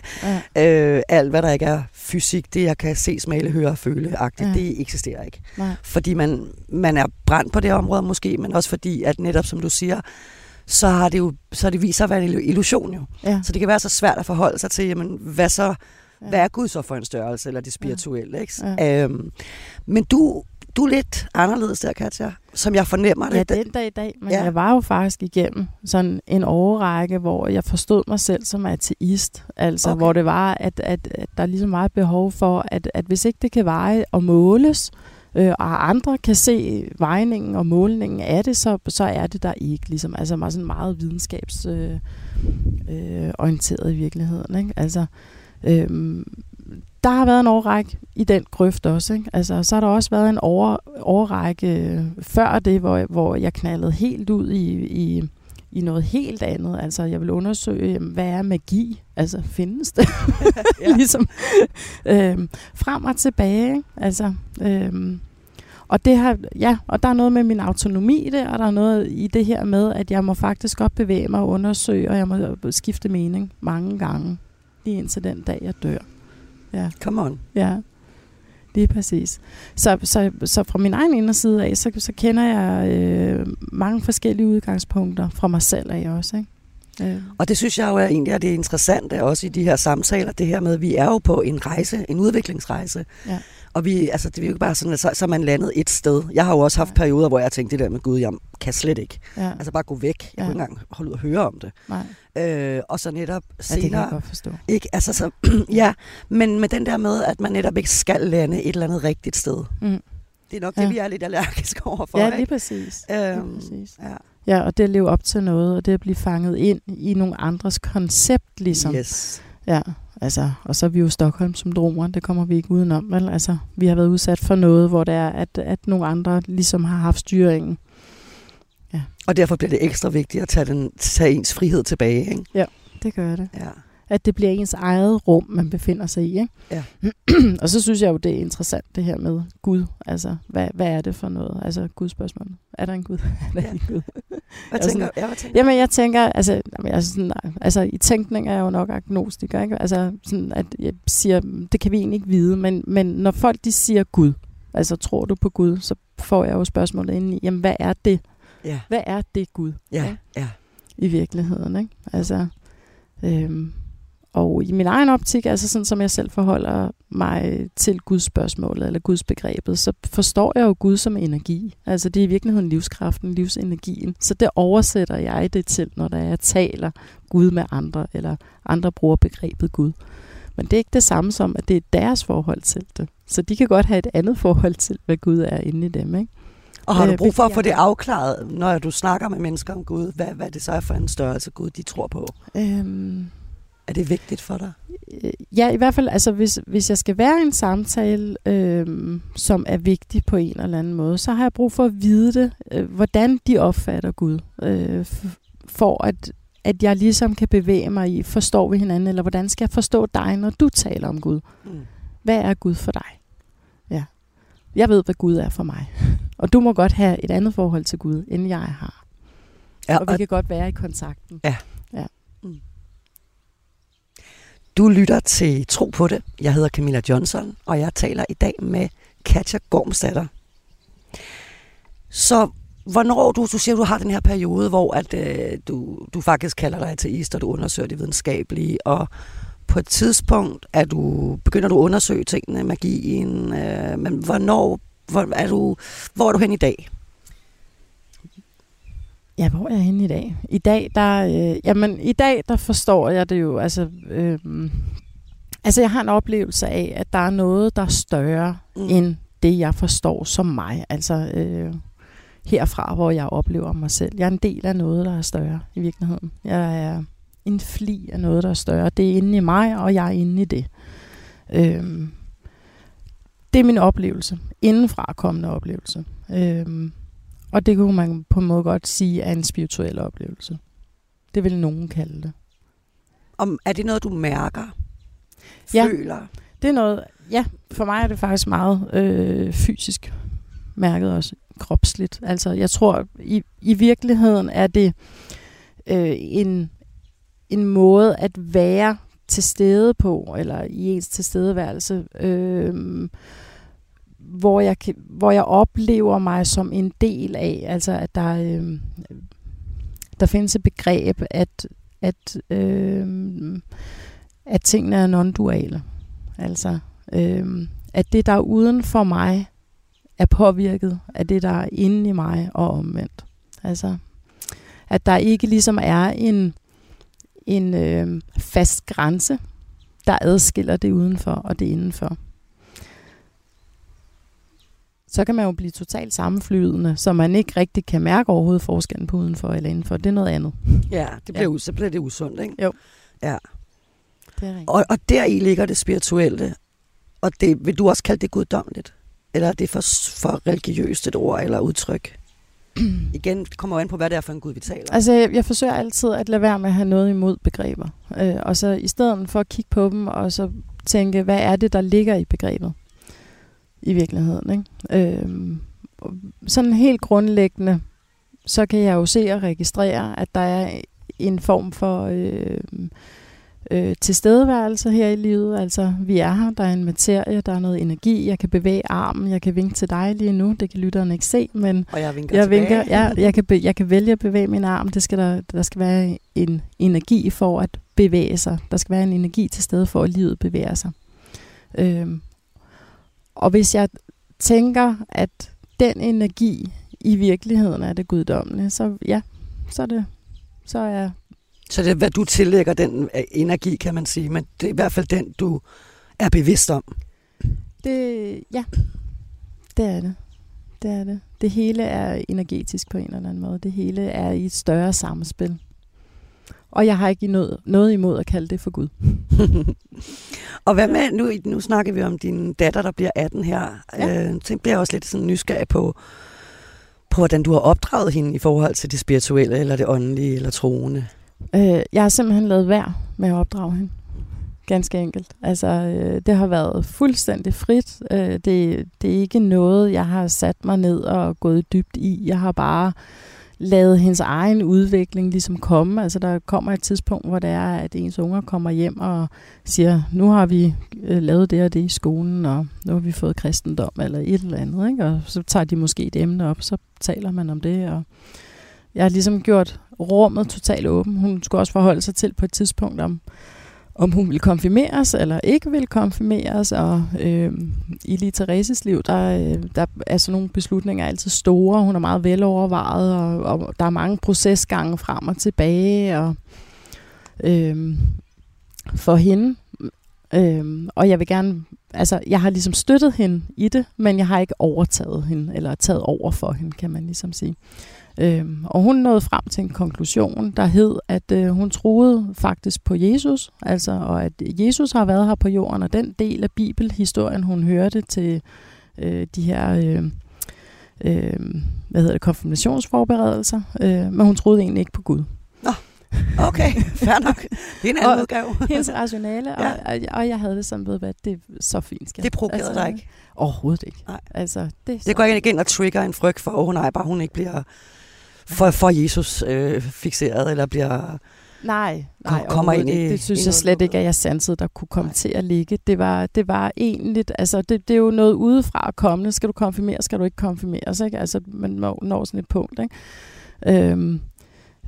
Ja. Øh, alt, hvad der ikke er fysik, det jeg kan se, smale, høre, føle, agtigt, ja. det eksisterer ikke. Nej. Fordi man, man er brændt på det område måske, men også fordi, at netop som du siger, så har det jo så har det vist sig at være en illusion jo. Ja. Så det kan være så svært at forholde sig til, jamen, hvad så, ja. hvad er Gud så for en størrelse, eller det spirituelle, ikke? Ja. Øhm, men du, du er lidt anderledes der, Katja, som jeg fornemmer det. Ja, den dag i dag, men ja. jeg var jo faktisk igennem sådan en overrække, hvor jeg forstod mig selv som ateist. Altså, okay. hvor det var, at, at, at der ligesom var et behov for, at, at hvis ikke det kan veje og måles, øh, og andre kan se vejningen og målningen af det, så, så er det der ikke. Ligesom, altså meget, sådan meget videnskabsorienteret øh, øh, i virkeligheden. Ikke? Altså, øh, der har været en overrække i den grøft også. Ikke? Altså, så har der også været en over, overrække før det, hvor, hvor jeg knaldede helt ud i, i, i noget helt andet. Altså, jeg vil undersøge, hvad er magi? Altså, findes det? *laughs* *laughs* ligesom øhm, frem og tilbage. Ikke? Altså, øhm, og det har, ja, og der er noget med min autonomi i det, og der er noget i det her med, at jeg må faktisk godt bevæge mig og undersøge, og jeg må skifte mening mange gange, lige indtil den dag, jeg dør. Ja. Come on. Ja, lige præcis. Så, så, så fra min egen inderside af, så, så kender jeg øh, mange forskellige udgangspunkter fra mig selv af også, ikke? Øh. Og det synes jeg jo er egentlig er det interessante også i de her samtaler, det her med, at vi er jo på en rejse, en udviklingsrejse. Ja. Og vi, altså, det er jo ikke bare sådan, at så, så er man landet et sted. Jeg har jo også haft ja. perioder, hvor jeg tænkte det der med, gud, jeg kan slet ikke. Ja. Altså bare gå væk. Jeg ja. kunne ikke engang holde ud og høre om det. Nej. Øh, og så netop senere... Ja, det kan jeg godt forstå. Ikke? Altså, så, *clears throat* ja, men med den der med, at man netop ikke skal lande et eller andet rigtigt sted. Mm. Det er nok ja. det, vi er lidt allergiske *laughs* overfor. Ja, lige præcis. Øhm, lige præcis. Ja. ja, og det at leve op til noget, og det at blive fanget ind i nogle andres koncept, ligesom. Yes. Ja, Altså, og så er vi jo Stockholm-syndromer, det kommer vi ikke udenom. Vel? Altså, vi har været udsat for noget, hvor det er, at, at nogle andre ligesom har haft styringen. Ja. Og derfor bliver det ekstra vigtigt at tage, den, tage ens frihed tilbage. Ikke? Ja, det gør det. Ja at det bliver ens eget rum, man befinder sig i. Ikke? Ja. *clears throat* og så synes jeg jo, det er interessant det her med Gud. Altså, hvad, hvad er det for noget? Altså, Guds spørgsmål. Er der en Gud? *laughs* er der ja. en Gud? hvad tænker du? Ja, hvad tænker Jamen, jeg tænker, altså, jamen, jeg sådan, altså, i tænkning er jeg jo nok agnostiker. Ikke? Altså, sådan, at jeg siger, det kan vi egentlig ikke vide, men, men når folk de siger Gud, altså, tror du på Gud, så får jeg jo spørgsmålet ind i, jamen, hvad er det? Ja. Hvad er det Gud? Ja, ja. I virkeligheden, ikke? Altså, øhm, og i min egen optik, altså sådan som jeg selv forholder mig til Guds spørgsmålet, eller Guds begrebet, så forstår jeg jo Gud som energi. Altså det er i virkeligheden livskraften, livsenergien. Så det oversætter jeg det til, når der jeg taler Gud med andre, eller andre bruger begrebet Gud. Men det er ikke det samme som, at det er deres forhold til det. Så de kan godt have et andet forhold til, hvad Gud er inde i dem, ikke? Og har du øh, brug for at få det afklaret, når du snakker med mennesker om Gud? Hvad, hvad det så er for en størrelse Gud, de tror på? Øhm, er det vigtigt for dig? Øh, ja, i hvert fald, altså hvis, hvis jeg skal være i en samtale, øh, som er vigtig på en eller anden måde, så har jeg brug for at vide det, øh, hvordan de opfatter Gud, øh, for at, at jeg ligesom kan bevæge mig i, forstår vi hinanden, eller hvordan skal jeg forstå dig, når du taler om Gud? Mm. Hvad er Gud for dig? Ja. Jeg ved, hvad Gud er for mig. *laughs* Og du må godt have et andet forhold til Gud, end jeg har. Ja, og vi og kan godt være i kontakten. Ja. ja. Mm. Du lytter til Tro på det. Jeg hedder Camilla Johnson, og jeg taler i dag med Katja Gormstatter. Så hvornår du, du siger, du har den her periode, hvor at, øh, du, du faktisk kalder dig ateist, og du undersøger det videnskabelige, og på et tidspunkt er du, begynder du at undersøge tingene, magien, øh, men hvornår hvor er, du, hvor er du hen i dag? Ja, hvor er jeg henne i dag? I dag, der, øh, jamen, i dag, der forstår jeg det jo, altså, øh, altså, jeg har en oplevelse af, at der er noget, der er større mm. end det, jeg forstår som mig. Altså, øh, herfra, hvor jeg oplever mig selv. Jeg er en del af noget, der er større i virkeligheden. Jeg er en fli af noget, der er større. Det er inde i mig, og jeg er inde i det. Øh, det er min oplevelse. Indenfra kommende oplevelse. Øh, og det kunne man på en måde godt sige er en spirituel oplevelse. Det vil nogen kalde det. Om, er det noget, du mærker? Ja, føler? det er noget, ja, for mig er det faktisk meget øh, fysisk mærket også kropsligt. Altså, jeg tror, i, i virkeligheden er det øh, en, en måde at være til stede på, eller i ens tilstedeværelse, øh, hvor jeg, hvor jeg oplever mig som en del af, altså at der, øh, der findes et begreb, at, at, øh, at tingene er non-duale. Altså, øh, at det, der er uden for mig, er påvirket af det, der er inde i mig og omvendt. Altså, at der ikke ligesom er en, en øh, fast grænse, der adskiller det udenfor og det indenfor så kan man jo blive totalt sammenflydende, så man ikke rigtig kan mærke overhovedet forskellen på udenfor eller indenfor. Det er noget andet. Ja, det bliver, ja. så bliver det usundt, ikke? Jo. Ja. Det er og, og der i ligger det spirituelle. Og det, vil du også kalde det guddommeligt? Eller er det for, for religiøst et ord eller udtryk? *clears throat* Igen, det kommer jo an på, hvad det er for en Gud, vi taler om. Altså, jeg, jeg forsøger altid at lade være med at have noget imod begreber. Øh, og så i stedet for at kigge på dem, og så tænke, hvad er det, der ligger i begrebet i virkeligheden. Ikke? Øh, sådan helt grundlæggende, så kan jeg jo se og registrere, at der er en form for øh, øh, tilstedeværelse her i livet. Altså, vi er her, der er en materie, der er noget energi, jeg kan bevæge armen, jeg kan vinke til dig lige nu, det kan lytteren ikke se, men og jeg vinker, jeg, vinker, ja, jeg, kan be, jeg kan vælge at bevæge min arm, det skal der, der skal være en energi for at bevæge sig. Der skal være en energi til stede for, at livet bevæger sig. Øhm, og hvis jeg tænker, at den energi i virkeligheden er det guddommelige, så ja, så er det, så er så det er, hvad du tillægger den øh, energi, kan man sige, men det er i hvert fald den, du er bevidst om. Det, ja, det er det. Det er det. Det hele er energetisk på en eller anden måde. Det hele er i et større samspil. Og jeg har ikke noget, noget imod at kalde det for Gud. *laughs* og hvad med, nu, nu snakker vi om din datter, der bliver 18 her. Ja. Øh, så bliver jeg også lidt sådan nysgerrig på, på, hvordan du har opdraget hende i forhold til det spirituelle, eller det åndelige, eller troende. Øh, jeg har simpelthen lavet værd med at opdrage hende. Ganske enkelt. Altså, øh, det har været fuldstændig frit. Øh, det, det er ikke noget, jeg har sat mig ned og gået dybt i. Jeg har bare lade hendes egen udvikling ligesom komme. Altså, der kommer et tidspunkt, hvor det er, at ens unger kommer hjem og siger, nu har vi øh, lavet det og det i skolen, og nu har vi fået kristendom eller et eller andet. Ikke? Og så tager de måske et emne op, så taler man om det, og jeg har ligesom gjort rummet totalt åben. Hun skulle også forholde sig til på et tidspunkt, om, om hun ville konfirmeres eller ikke ville konfirmeres. Og øh, i lige Thereses liv, der, øh, der er sådan nogle beslutninger altid store. Hun er meget velovervejet, og, og der er mange procesgange frem og tilbage. Og, øh, for hende. Øh, og jeg vil gerne altså, jeg har ligesom støttet hende i det, men jeg har ikke overtaget hende, eller taget over for hende, kan man ligesom sige. Øhm, og hun nåede frem til en konklusion, der hed, at øh, hun troede faktisk på Jesus, altså, og at Jesus har været her på jorden, og den del af bibelhistorien, hun hørte til øh, de her øh, øh, hvad hedder det, konfirmationsforberedelser, øh, men hun troede egentlig ikke på Gud. Nå, okay, fair nok. Det er en anden og udgave. hendes rationale, ja. og, og, og jeg havde det som, ved hvad, det er så fint. Skal. Det provokerede altså, dig ikke? Overhovedet ikke. Nej. Altså, det, det går ikke ind og trigger en frygt for, at oh, nej, bare hun ikke bliver for, for Jesus øh, fixeret, eller bliver... Nej, nej kommer ind i, det synes jeg slet ikke, at jeg sansede, der kunne komme nej. til at ligge. Det var, det var egentlig, altså det, det er jo noget udefra at komme. Skal du konfirmere, skal du ikke konfirmeres, ikke? Altså man når, sådan et punkt, ikke? Øhm,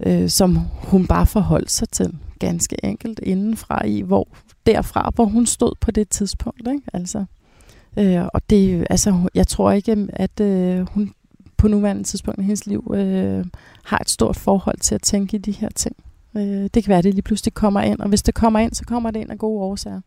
øh, som hun bare forholdt sig til, ganske enkelt indenfra i, hvor derfra, hvor hun stod på det tidspunkt, ikke? Altså, øh, og det, altså, jeg tror ikke, at øh, hun på nuværende tidspunkt i hendes liv øh, har et stort forhold til at tænke i de her ting. Øh, det kan være, at det lige pludselig kommer ind, og hvis det kommer ind, så kommer det ind af gode årsager.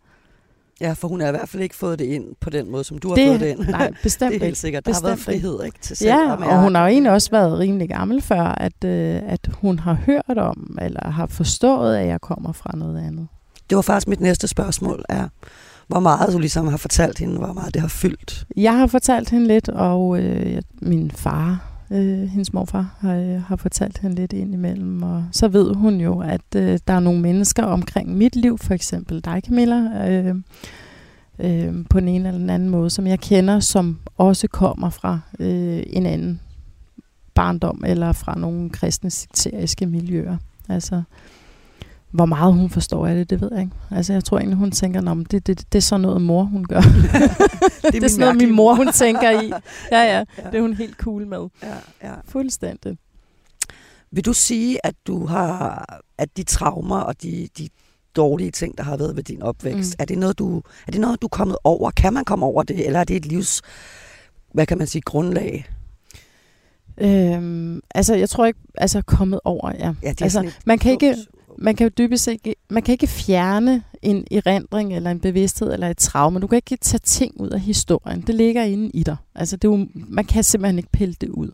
Ja, for hun har i hvert fald ikke fået det ind på den måde, som du har det, fået det ind. Nej, *laughs* bestemt Det er helt sikkert. Der bestemt har været frihed ikke, til selv Ja, og hun har jo egentlig også været rimelig gammel før, at, øh, at hun har hørt om, eller har forstået, at jeg kommer fra noget andet. Det var faktisk mit næste spørgsmål, er, hvor meget du ligesom har fortalt hende, hvor meget det har fyldt? Jeg har fortalt hende lidt, og øh, min far, øh, hendes morfar, har, øh, har fortalt hende lidt indimellem. Og så ved hun jo, at øh, der er nogle mennesker omkring mit liv, for eksempel dig Camilla, øh, øh, på den ene eller den anden måde, som jeg kender, som også kommer fra øh, en anden barndom, eller fra nogle kristne sekteriske miljøer. Altså, hvor meget hun forstår af det, det ved jeg ikke. Altså, jeg tror egentlig, hun tænker, at det, det, det er sådan noget, mor hun gør. *laughs* det er, det er sådan noget, min mor hun tænker i. Ja, ja, ja, det er hun helt cool med. Ja, ja. Fuldstændig. Vil du sige, at du har, at de traumer og de, de dårlige ting, der har været ved din opvækst, mm. er, det noget, du, er det noget, du er kommet over? Kan man komme over det, eller er det et livs, hvad kan man sige, grundlag? Øhm, altså, jeg tror ikke, altså kommet over, ja. ja det er altså, man kan ikke, man kan jo dybest ikke, man kan ikke fjerne en erindring eller en bevidsthed eller et traume. Du kan ikke tage ting ud af historien. Det ligger inde i dig. Altså det er jo, man kan simpelthen ikke pille det ud.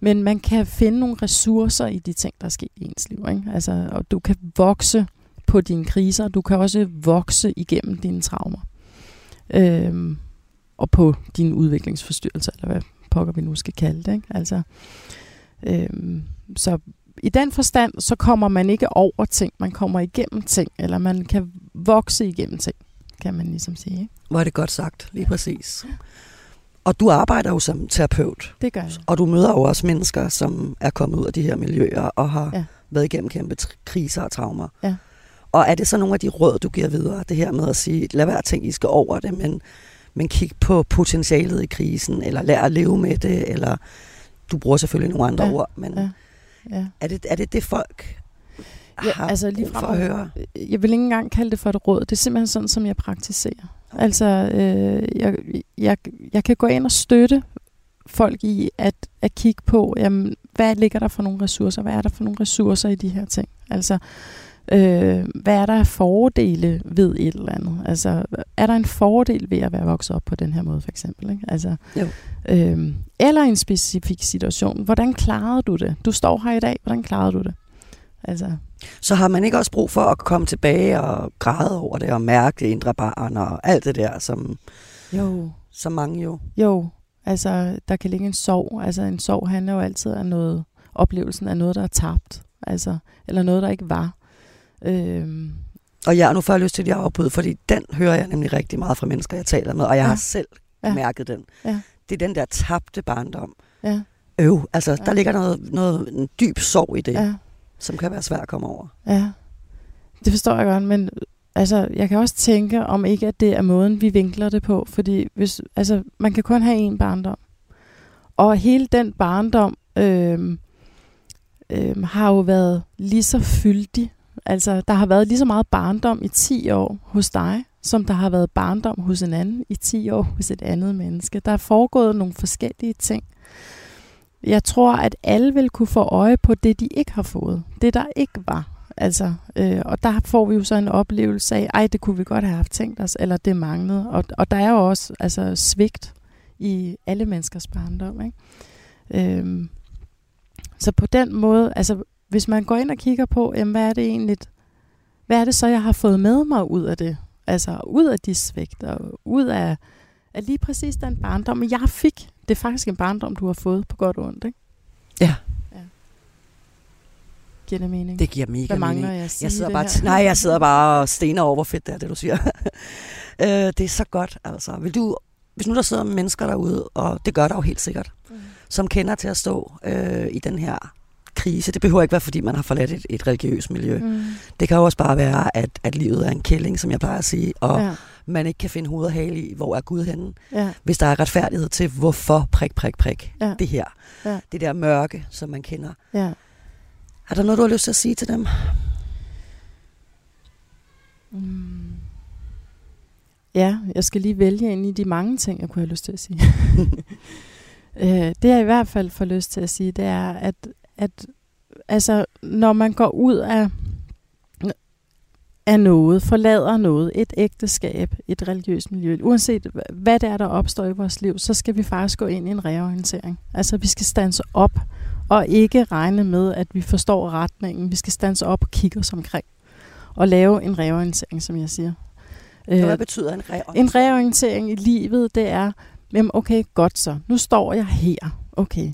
Men man kan finde nogle ressourcer i de ting, der er sket i ens liv. Ikke? Altså, og du kan vokse på dine kriser. Du kan også vokse igennem dine traumer. Øhm, og på din udviklingsforstyrrelse, eller hvad pokker vi nu skal kalde det. Ikke? Altså, øhm, så i den forstand, så kommer man ikke over ting, man kommer igennem ting, eller man kan vokse igennem ting, kan man ligesom sige. Ikke? Hvor er det godt sagt, lige præcis. Og du arbejder jo som terapeut. Det gør jeg. Og du møder jo også mennesker, som er kommet ud af de her miljøer og har ja. været igennem kæmpe kriser og traumer. Ja. Og er det så nogle af de råd, du giver videre? Det her med at sige, lad være ting, I skal over det, men, men kig på potentialet i krisen, eller lær at leve med det, eller du bruger selvfølgelig nogle andre ja. ord, men ja. Ja. Er, det, er det det, folk ja, har altså lige for at høre? Jeg vil ikke engang kalde det for et råd. Det er simpelthen sådan, som jeg praktiserer. Okay. Altså, øh, jeg, jeg, jeg kan gå ind og støtte folk i at, at kigge på, jamen, hvad ligger der for nogle ressourcer? Hvad er der for nogle ressourcer i de her ting? Altså, øh, hvad er der af fordele ved et eller andet? Altså, er der en fordel ved at være vokset op på den her måde, for eksempel? Ikke? Altså, jo. Øh, eller en specifik situation. Hvordan klarede du det? Du står her i dag, hvordan klarede du det? Altså. Så har man ikke også brug for at komme tilbage og græde over det, og mærke det indre barn, og alt det der, som, jo. som mange jo. Jo, altså der kan ligge en sorg. Altså en sorg handler jo altid om noget, oplevelsen af noget, der er tabt. Altså, eller noget, der ikke var. Øhm. Og ja, nu får jeg lyst til at afbryde, fordi den hører jeg nemlig rigtig meget fra mennesker, jeg taler med, og jeg ja. har selv ja. mærket den. Ja. Det er den der tabte barndom. Ja. Øv, altså ja. der ligger noget, noget en dyb sorg i det, ja. som kan være svært at komme over. Ja, det forstår jeg godt, men altså, jeg kan også tænke om ikke, at det er måden, vi vinkler det på, fordi hvis, altså, man kan kun have en barndom. Og hele den barndom øh, øh, har jo været lige så fyldig. Altså, der har været lige så meget barndom i 10 år hos dig, som der har været barndom hos en anden i 10 år hos et andet menneske. Der er foregået nogle forskellige ting. Jeg tror, at alle vil kunne få øje på det, de ikke har fået. Det, der ikke var. Altså, øh, og der får vi jo så en oplevelse af, ej, det kunne vi godt have haft tænkt os, eller det manglede. Og, og der er jo også altså, svigt i alle menneskers barndom. Ikke? Øhm, så på den måde, altså, hvis man går ind og kigger på, jamen, hvad er det egentlig, hvad er det så, jeg har fået med mig ud af det? Altså ud af de svigt, og ud af, af lige præcis den barndom, jeg fik. Det er faktisk en barndom, du har fået på godt og ondt, ikke? Ja. ja. Giver det mening? Det giver mega Hvad mangler mening. jeg jeg sidder bare her? Nej, jeg sidder *laughs* bare og stener over, hvor fedt det er, det du siger. *laughs* øh, det er så godt, altså. Vil du, hvis nu der sidder mennesker derude, og det gør der jo helt sikkert, mm. som kender til at stå øh, i den her krise. Det behøver ikke være, fordi man har forladt et, et religiøst miljø. Mm. Det kan jo også bare være, at, at livet er en kælling, som jeg plejer at sige, og ja. man ikke kan finde hoved og hale i, hvor er Gud henne. Ja. Hvis der er retfærdighed til, hvorfor prik, prik, prik, ja. det her. Ja. Det der mørke, som man kender. Ja. Er der noget, du har lyst til at sige til dem? Mm. Ja, jeg skal lige vælge ind i de mange ting, jeg kunne have lyst til at sige. *laughs* *laughs* øh, det jeg i hvert fald får lyst til at sige, det er, at, at altså, når man går ud af, af noget, forlader noget, et ægteskab, et religiøst miljø, uanset hvad det er, der opstår i vores liv, så skal vi faktisk gå ind i en reorientering. Altså, vi skal stanse op, og ikke regne med, at vi forstår retningen. Vi skal stanse op og kigge os omkring, og lave en reorientering, som jeg siger. Hvad øh, betyder en reorientering? En reorientering i livet, det er, jamen okay, godt så, nu står jeg her, okay.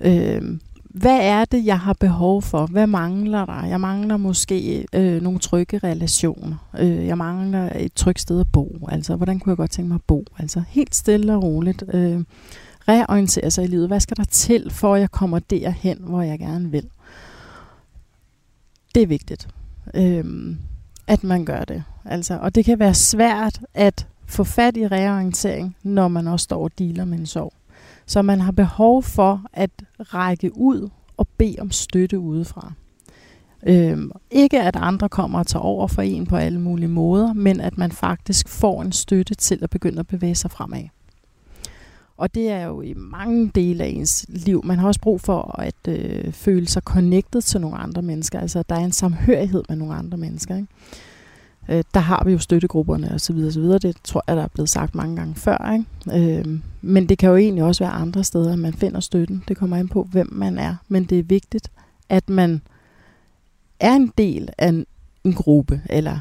Øh, hvad er det, jeg har behov for? Hvad mangler der? Jeg mangler måske øh, nogle trygge relationer. Øh, jeg mangler et trygt sted at bo. Altså, hvordan kunne jeg godt tænke mig at bo? Altså, helt stille og roligt. Øh, reorientere sig i livet. Hvad skal der til, for at jeg kommer derhen, hvor jeg gerne vil? Det er vigtigt, øh, at man gør det. Altså, og det kan være svært at få fat i reorientering, når man også står og dealer med en sorg. Så man har behov for at række ud og bede om støtte udefra. Øhm, ikke at andre kommer og tager over for en på alle mulige måder, men at man faktisk får en støtte til at begynde at bevæge sig fremad. Og det er jo i mange dele af ens liv. Man har også brug for at øh, føle sig connected til nogle andre mennesker. Altså, der er en samhørighed med nogle andre mennesker. Ikke? Øh, der har vi jo støttegrupperne og så videre, så videre. Det tror jeg, der er blevet sagt mange gange før. Ikke? Øh, men det kan jo egentlig også være andre steder, at man finder støtten. Det kommer an på, hvem man er. Men det er vigtigt, at man er en del af en, en gruppe, eller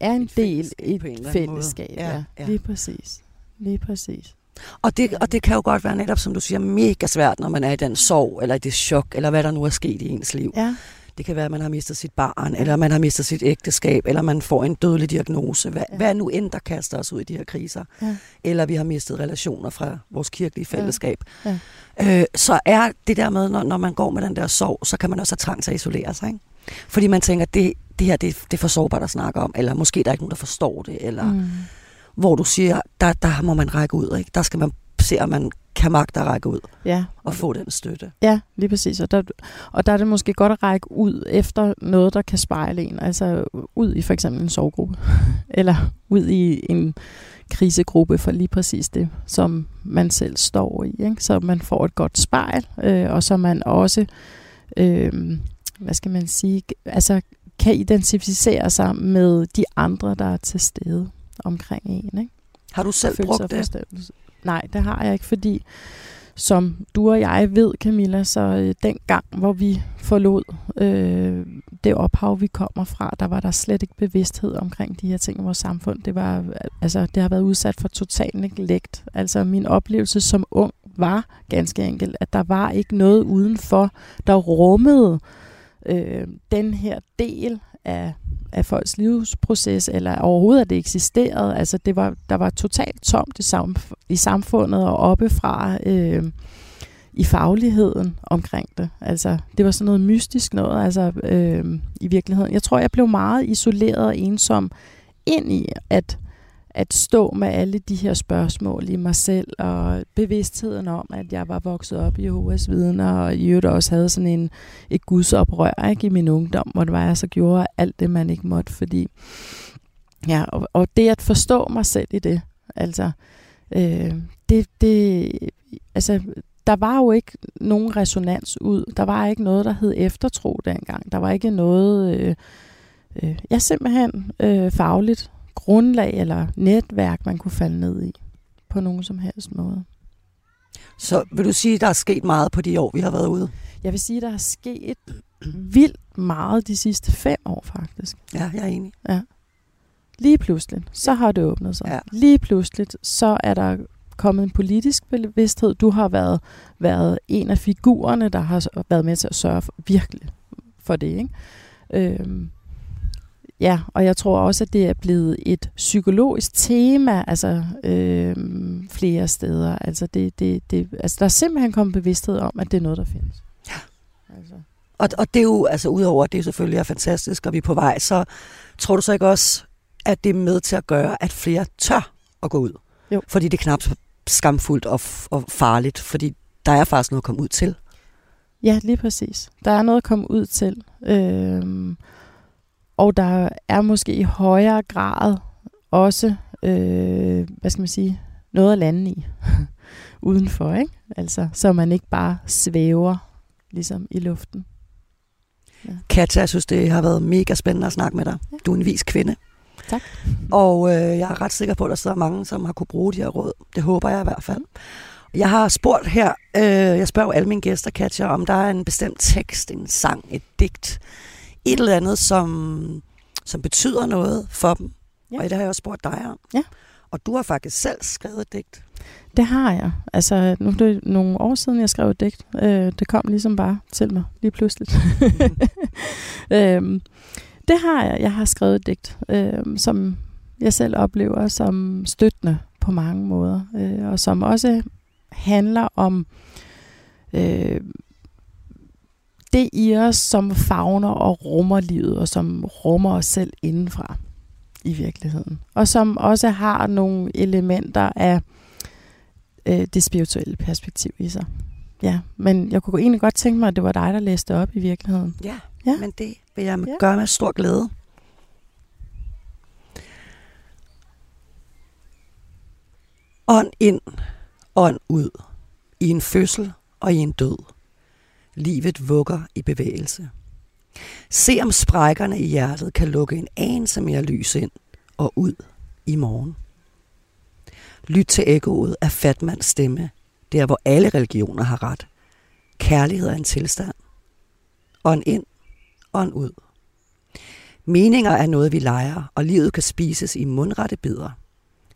er en Et del i et fællesskab. Ja, Ja, ja. lige præcis. Lige præcis. Og det, og det kan jo godt være netop, som du siger, mega svært, når man er i den sorg, eller i det chok, eller hvad der nu er sket i ens liv. Ja, Det kan være, at man har mistet sit barn, eller man har mistet sit ægteskab, eller man får en dødelig diagnose. Hvad, Ja. ja. hvad nu end, der kaster os ud i de her kriser. Ja. Eller vi har mistet relationer fra vores kirkelige fællesskab. Ja. Øh, så er det der med, når, når man går med den der sorg, så kan man også have trang til at isolere sig. Ikke? Fordi man tænker, det, det her det, det er for sårbart at snakke om, eller måske der er ikke nogen, der forstår det, eller mm. hvor du siger, der, der må man række ud. Ikke? Der skal man se, om man kan magte at række ud ja. og få den støtte. Ja, lige præcis. Og der, og der er det måske godt at række ud efter noget, der kan spejle en. Altså ud i for eksempel en sovegruppe. *laughs* Eller ud i en krisegruppe for lige præcis det, som man selv står i. Ikke? Så man får et godt spejl, øh, og så man også, øh, hvad skal man sige, altså kan identificere sig med de andre, der er til stede omkring en. Ikke? Har du selv brugt det? Nej, det har jeg ikke, fordi som du og jeg ved, Camilla, så øh, den gang, hvor vi forlod øh, det ophav, vi kommer fra, der var der slet ikke bevidsthed omkring de her ting i vores samfund. Det, var, altså, det har været udsat for total neglect. Altså min oplevelse som ung var ganske enkelt, at der var ikke noget udenfor, der rummede øh, den her del af, af folks livsproces, eller overhovedet, at det eksisterede. Altså, det var, der var totalt tomt i, samf- i samfundet og oppefra øh, i fagligheden omkring det. Altså, det var sådan noget mystisk noget, altså øh, i virkeligheden. Jeg tror, jeg blev meget isoleret og ensom ind i at, at stå med alle de her spørgsmål i mig selv, og bevidstheden om, at jeg var vokset op i Jehovas vidner, og i øvrigt også havde sådan en, et gudsoprør ikke, i min ungdom, hvor det var, jeg så gjorde alt det, man ikke måtte, fordi ja, og, og det at forstå mig selv i det, altså, øh, det, det, altså, der var jo ikke nogen resonans ud. Der var ikke noget, der hed eftertro dengang. Der var ikke noget, øh, øh, ja, simpelthen øh, fagligt grundlag eller netværk, man kunne falde ned i på nogen som helst måde. Så vil du sige, at der er sket meget på de år, vi har været ude? Jeg vil sige, at der er sket vildt meget de sidste fem år faktisk. Ja, jeg er enig. Lige pludselig, så har det åbnet sig. Ja. Lige pludselig, så er der kommet en politisk bevidsthed. Du har været, været en af figurerne, der har været med til at sørge for, virkelig for det. Ikke? Øhm, ja, og jeg tror også, at det er blevet et psykologisk tema, altså øhm, flere steder. Altså, det, det, det, altså, der er simpelthen kommet bevidsthed om, at det er noget, der findes. Ja. Altså. Og, og det er jo, altså udover at det selvfølgelig er fantastisk, og vi er på vej, så tror du så ikke også, at det er med til at gøre, at flere tør at gå ud? Jo. Fordi det er knap så skamfuldt og, og farligt, fordi der er faktisk noget at komme ud til. Ja, lige præcis. Der er noget at komme ud til. Øhm, og der er måske i højere grad også, øh, hvad skal man sige, noget at lande i *laughs* udenfor, ikke? Altså, så man ikke bare svæver ligesom i luften. Katja, jeg synes, det har været mega spændende at snakke med dig. Ja. Du er en vis kvinde. Tak. Og øh, jeg er ret sikker på, at der sidder mange, som har kunne bruge de her råd. Det håber jeg i hvert fald. Jeg har spurgt her, øh, jeg spørger alle mine gæster, Katja, om der er en bestemt tekst, en sang, et digt, et eller andet, som, som betyder noget for dem. Ja. Og det har jeg også spurgt dig om. Ja. Og du har faktisk selv skrevet et digt. Det har jeg. Altså, nu er det nogle år siden, jeg skrev et digt. Øh, det kom ligesom bare til mig, lige pludselig. *laughs* øhm, det har jeg. Jeg har skrevet et digt, øh, som jeg selv oplever som støttende på mange måder. Øh, og som også handler om øh, det i os, som fagner og rummer livet, og som rummer os selv indenfra i virkeligheden. Og som også har nogle elementer af øh, det spirituelle perspektiv i sig. Ja, men jeg kunne egentlig godt tænke mig, at det var dig, der læste op i virkeligheden. Ja, Ja. men det vil jeg Ja. gøre med stor glæde. Ånd ind, ånd ud, i en fødsel og i en død. Livet vugger i bevægelse. Se om sprækkerne i hjertet kan lukke en anelse mere lys ind og ud i morgen. Lyt til ekkoet af Fatmans stemme, der hvor alle religioner har ret. Kærlighed er en tilstand. Ånd ind, ånd ud. Meninger er noget, vi leger, og livet kan spises i mundrette bidder.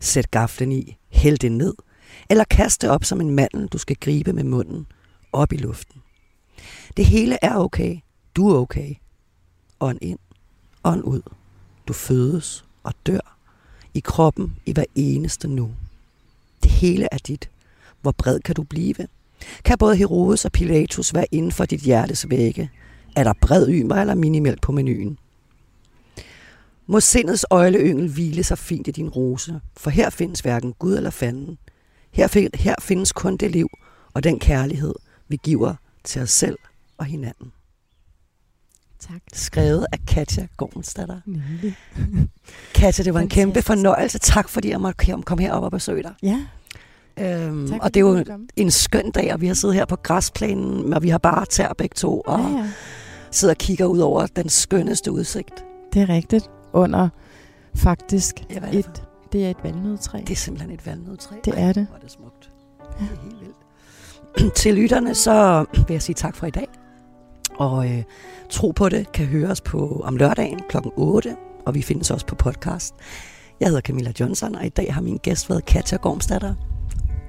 Sæt gaflen i, hæld det ned, eller kast det op som en mandel, du skal gribe med munden, op i luften. Det hele er okay. Du er okay. Ånd ind, ånd ud. Du fødes og dør i kroppen i hver eneste nu. Det hele er dit. Hvor bred kan du blive? Kan både Herodes og Pilatus være inden for dit hjertes vægge? Er der bred ymer eller minimalt på menuen? Må sindets øjleyngel hvile sig fint i din rose, for her findes hverken Gud eller fanden. Her, her findes kun det liv og den kærlighed, vi giver til os selv og hinanden. Tak. Skrevet af Katja Gormensdatter. *laughs* Katja, det var en kæmpe fornøjelse. Tak fordi jeg måtte komme herop og besøge dig. Ja. Øhm, tak, og det er jo en skøn dag, og vi har siddet her på græsplænen, og vi har bare tær begge to, og ja, ja. sidder og kigger ud over den skønneste udsigt. Det er rigtigt. Under faktisk ja, er et, det er et valnødtræ. Det er simpelthen et valnødtræ. Det er det. Hvor er det smukt. Ja. Det er helt vildt. *clears throat* Til lytterne, så vil jeg sige tak for i dag. Og øh, Tro på det kan høres på om lørdagen kl. 8, og vi findes også på podcast. Jeg hedder Camilla Johnson, og i dag har min gæst været Katja Gormstatter.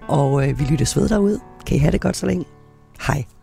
Og øh, vi lyttes ved derude. Kan I have det godt så længe. Hej.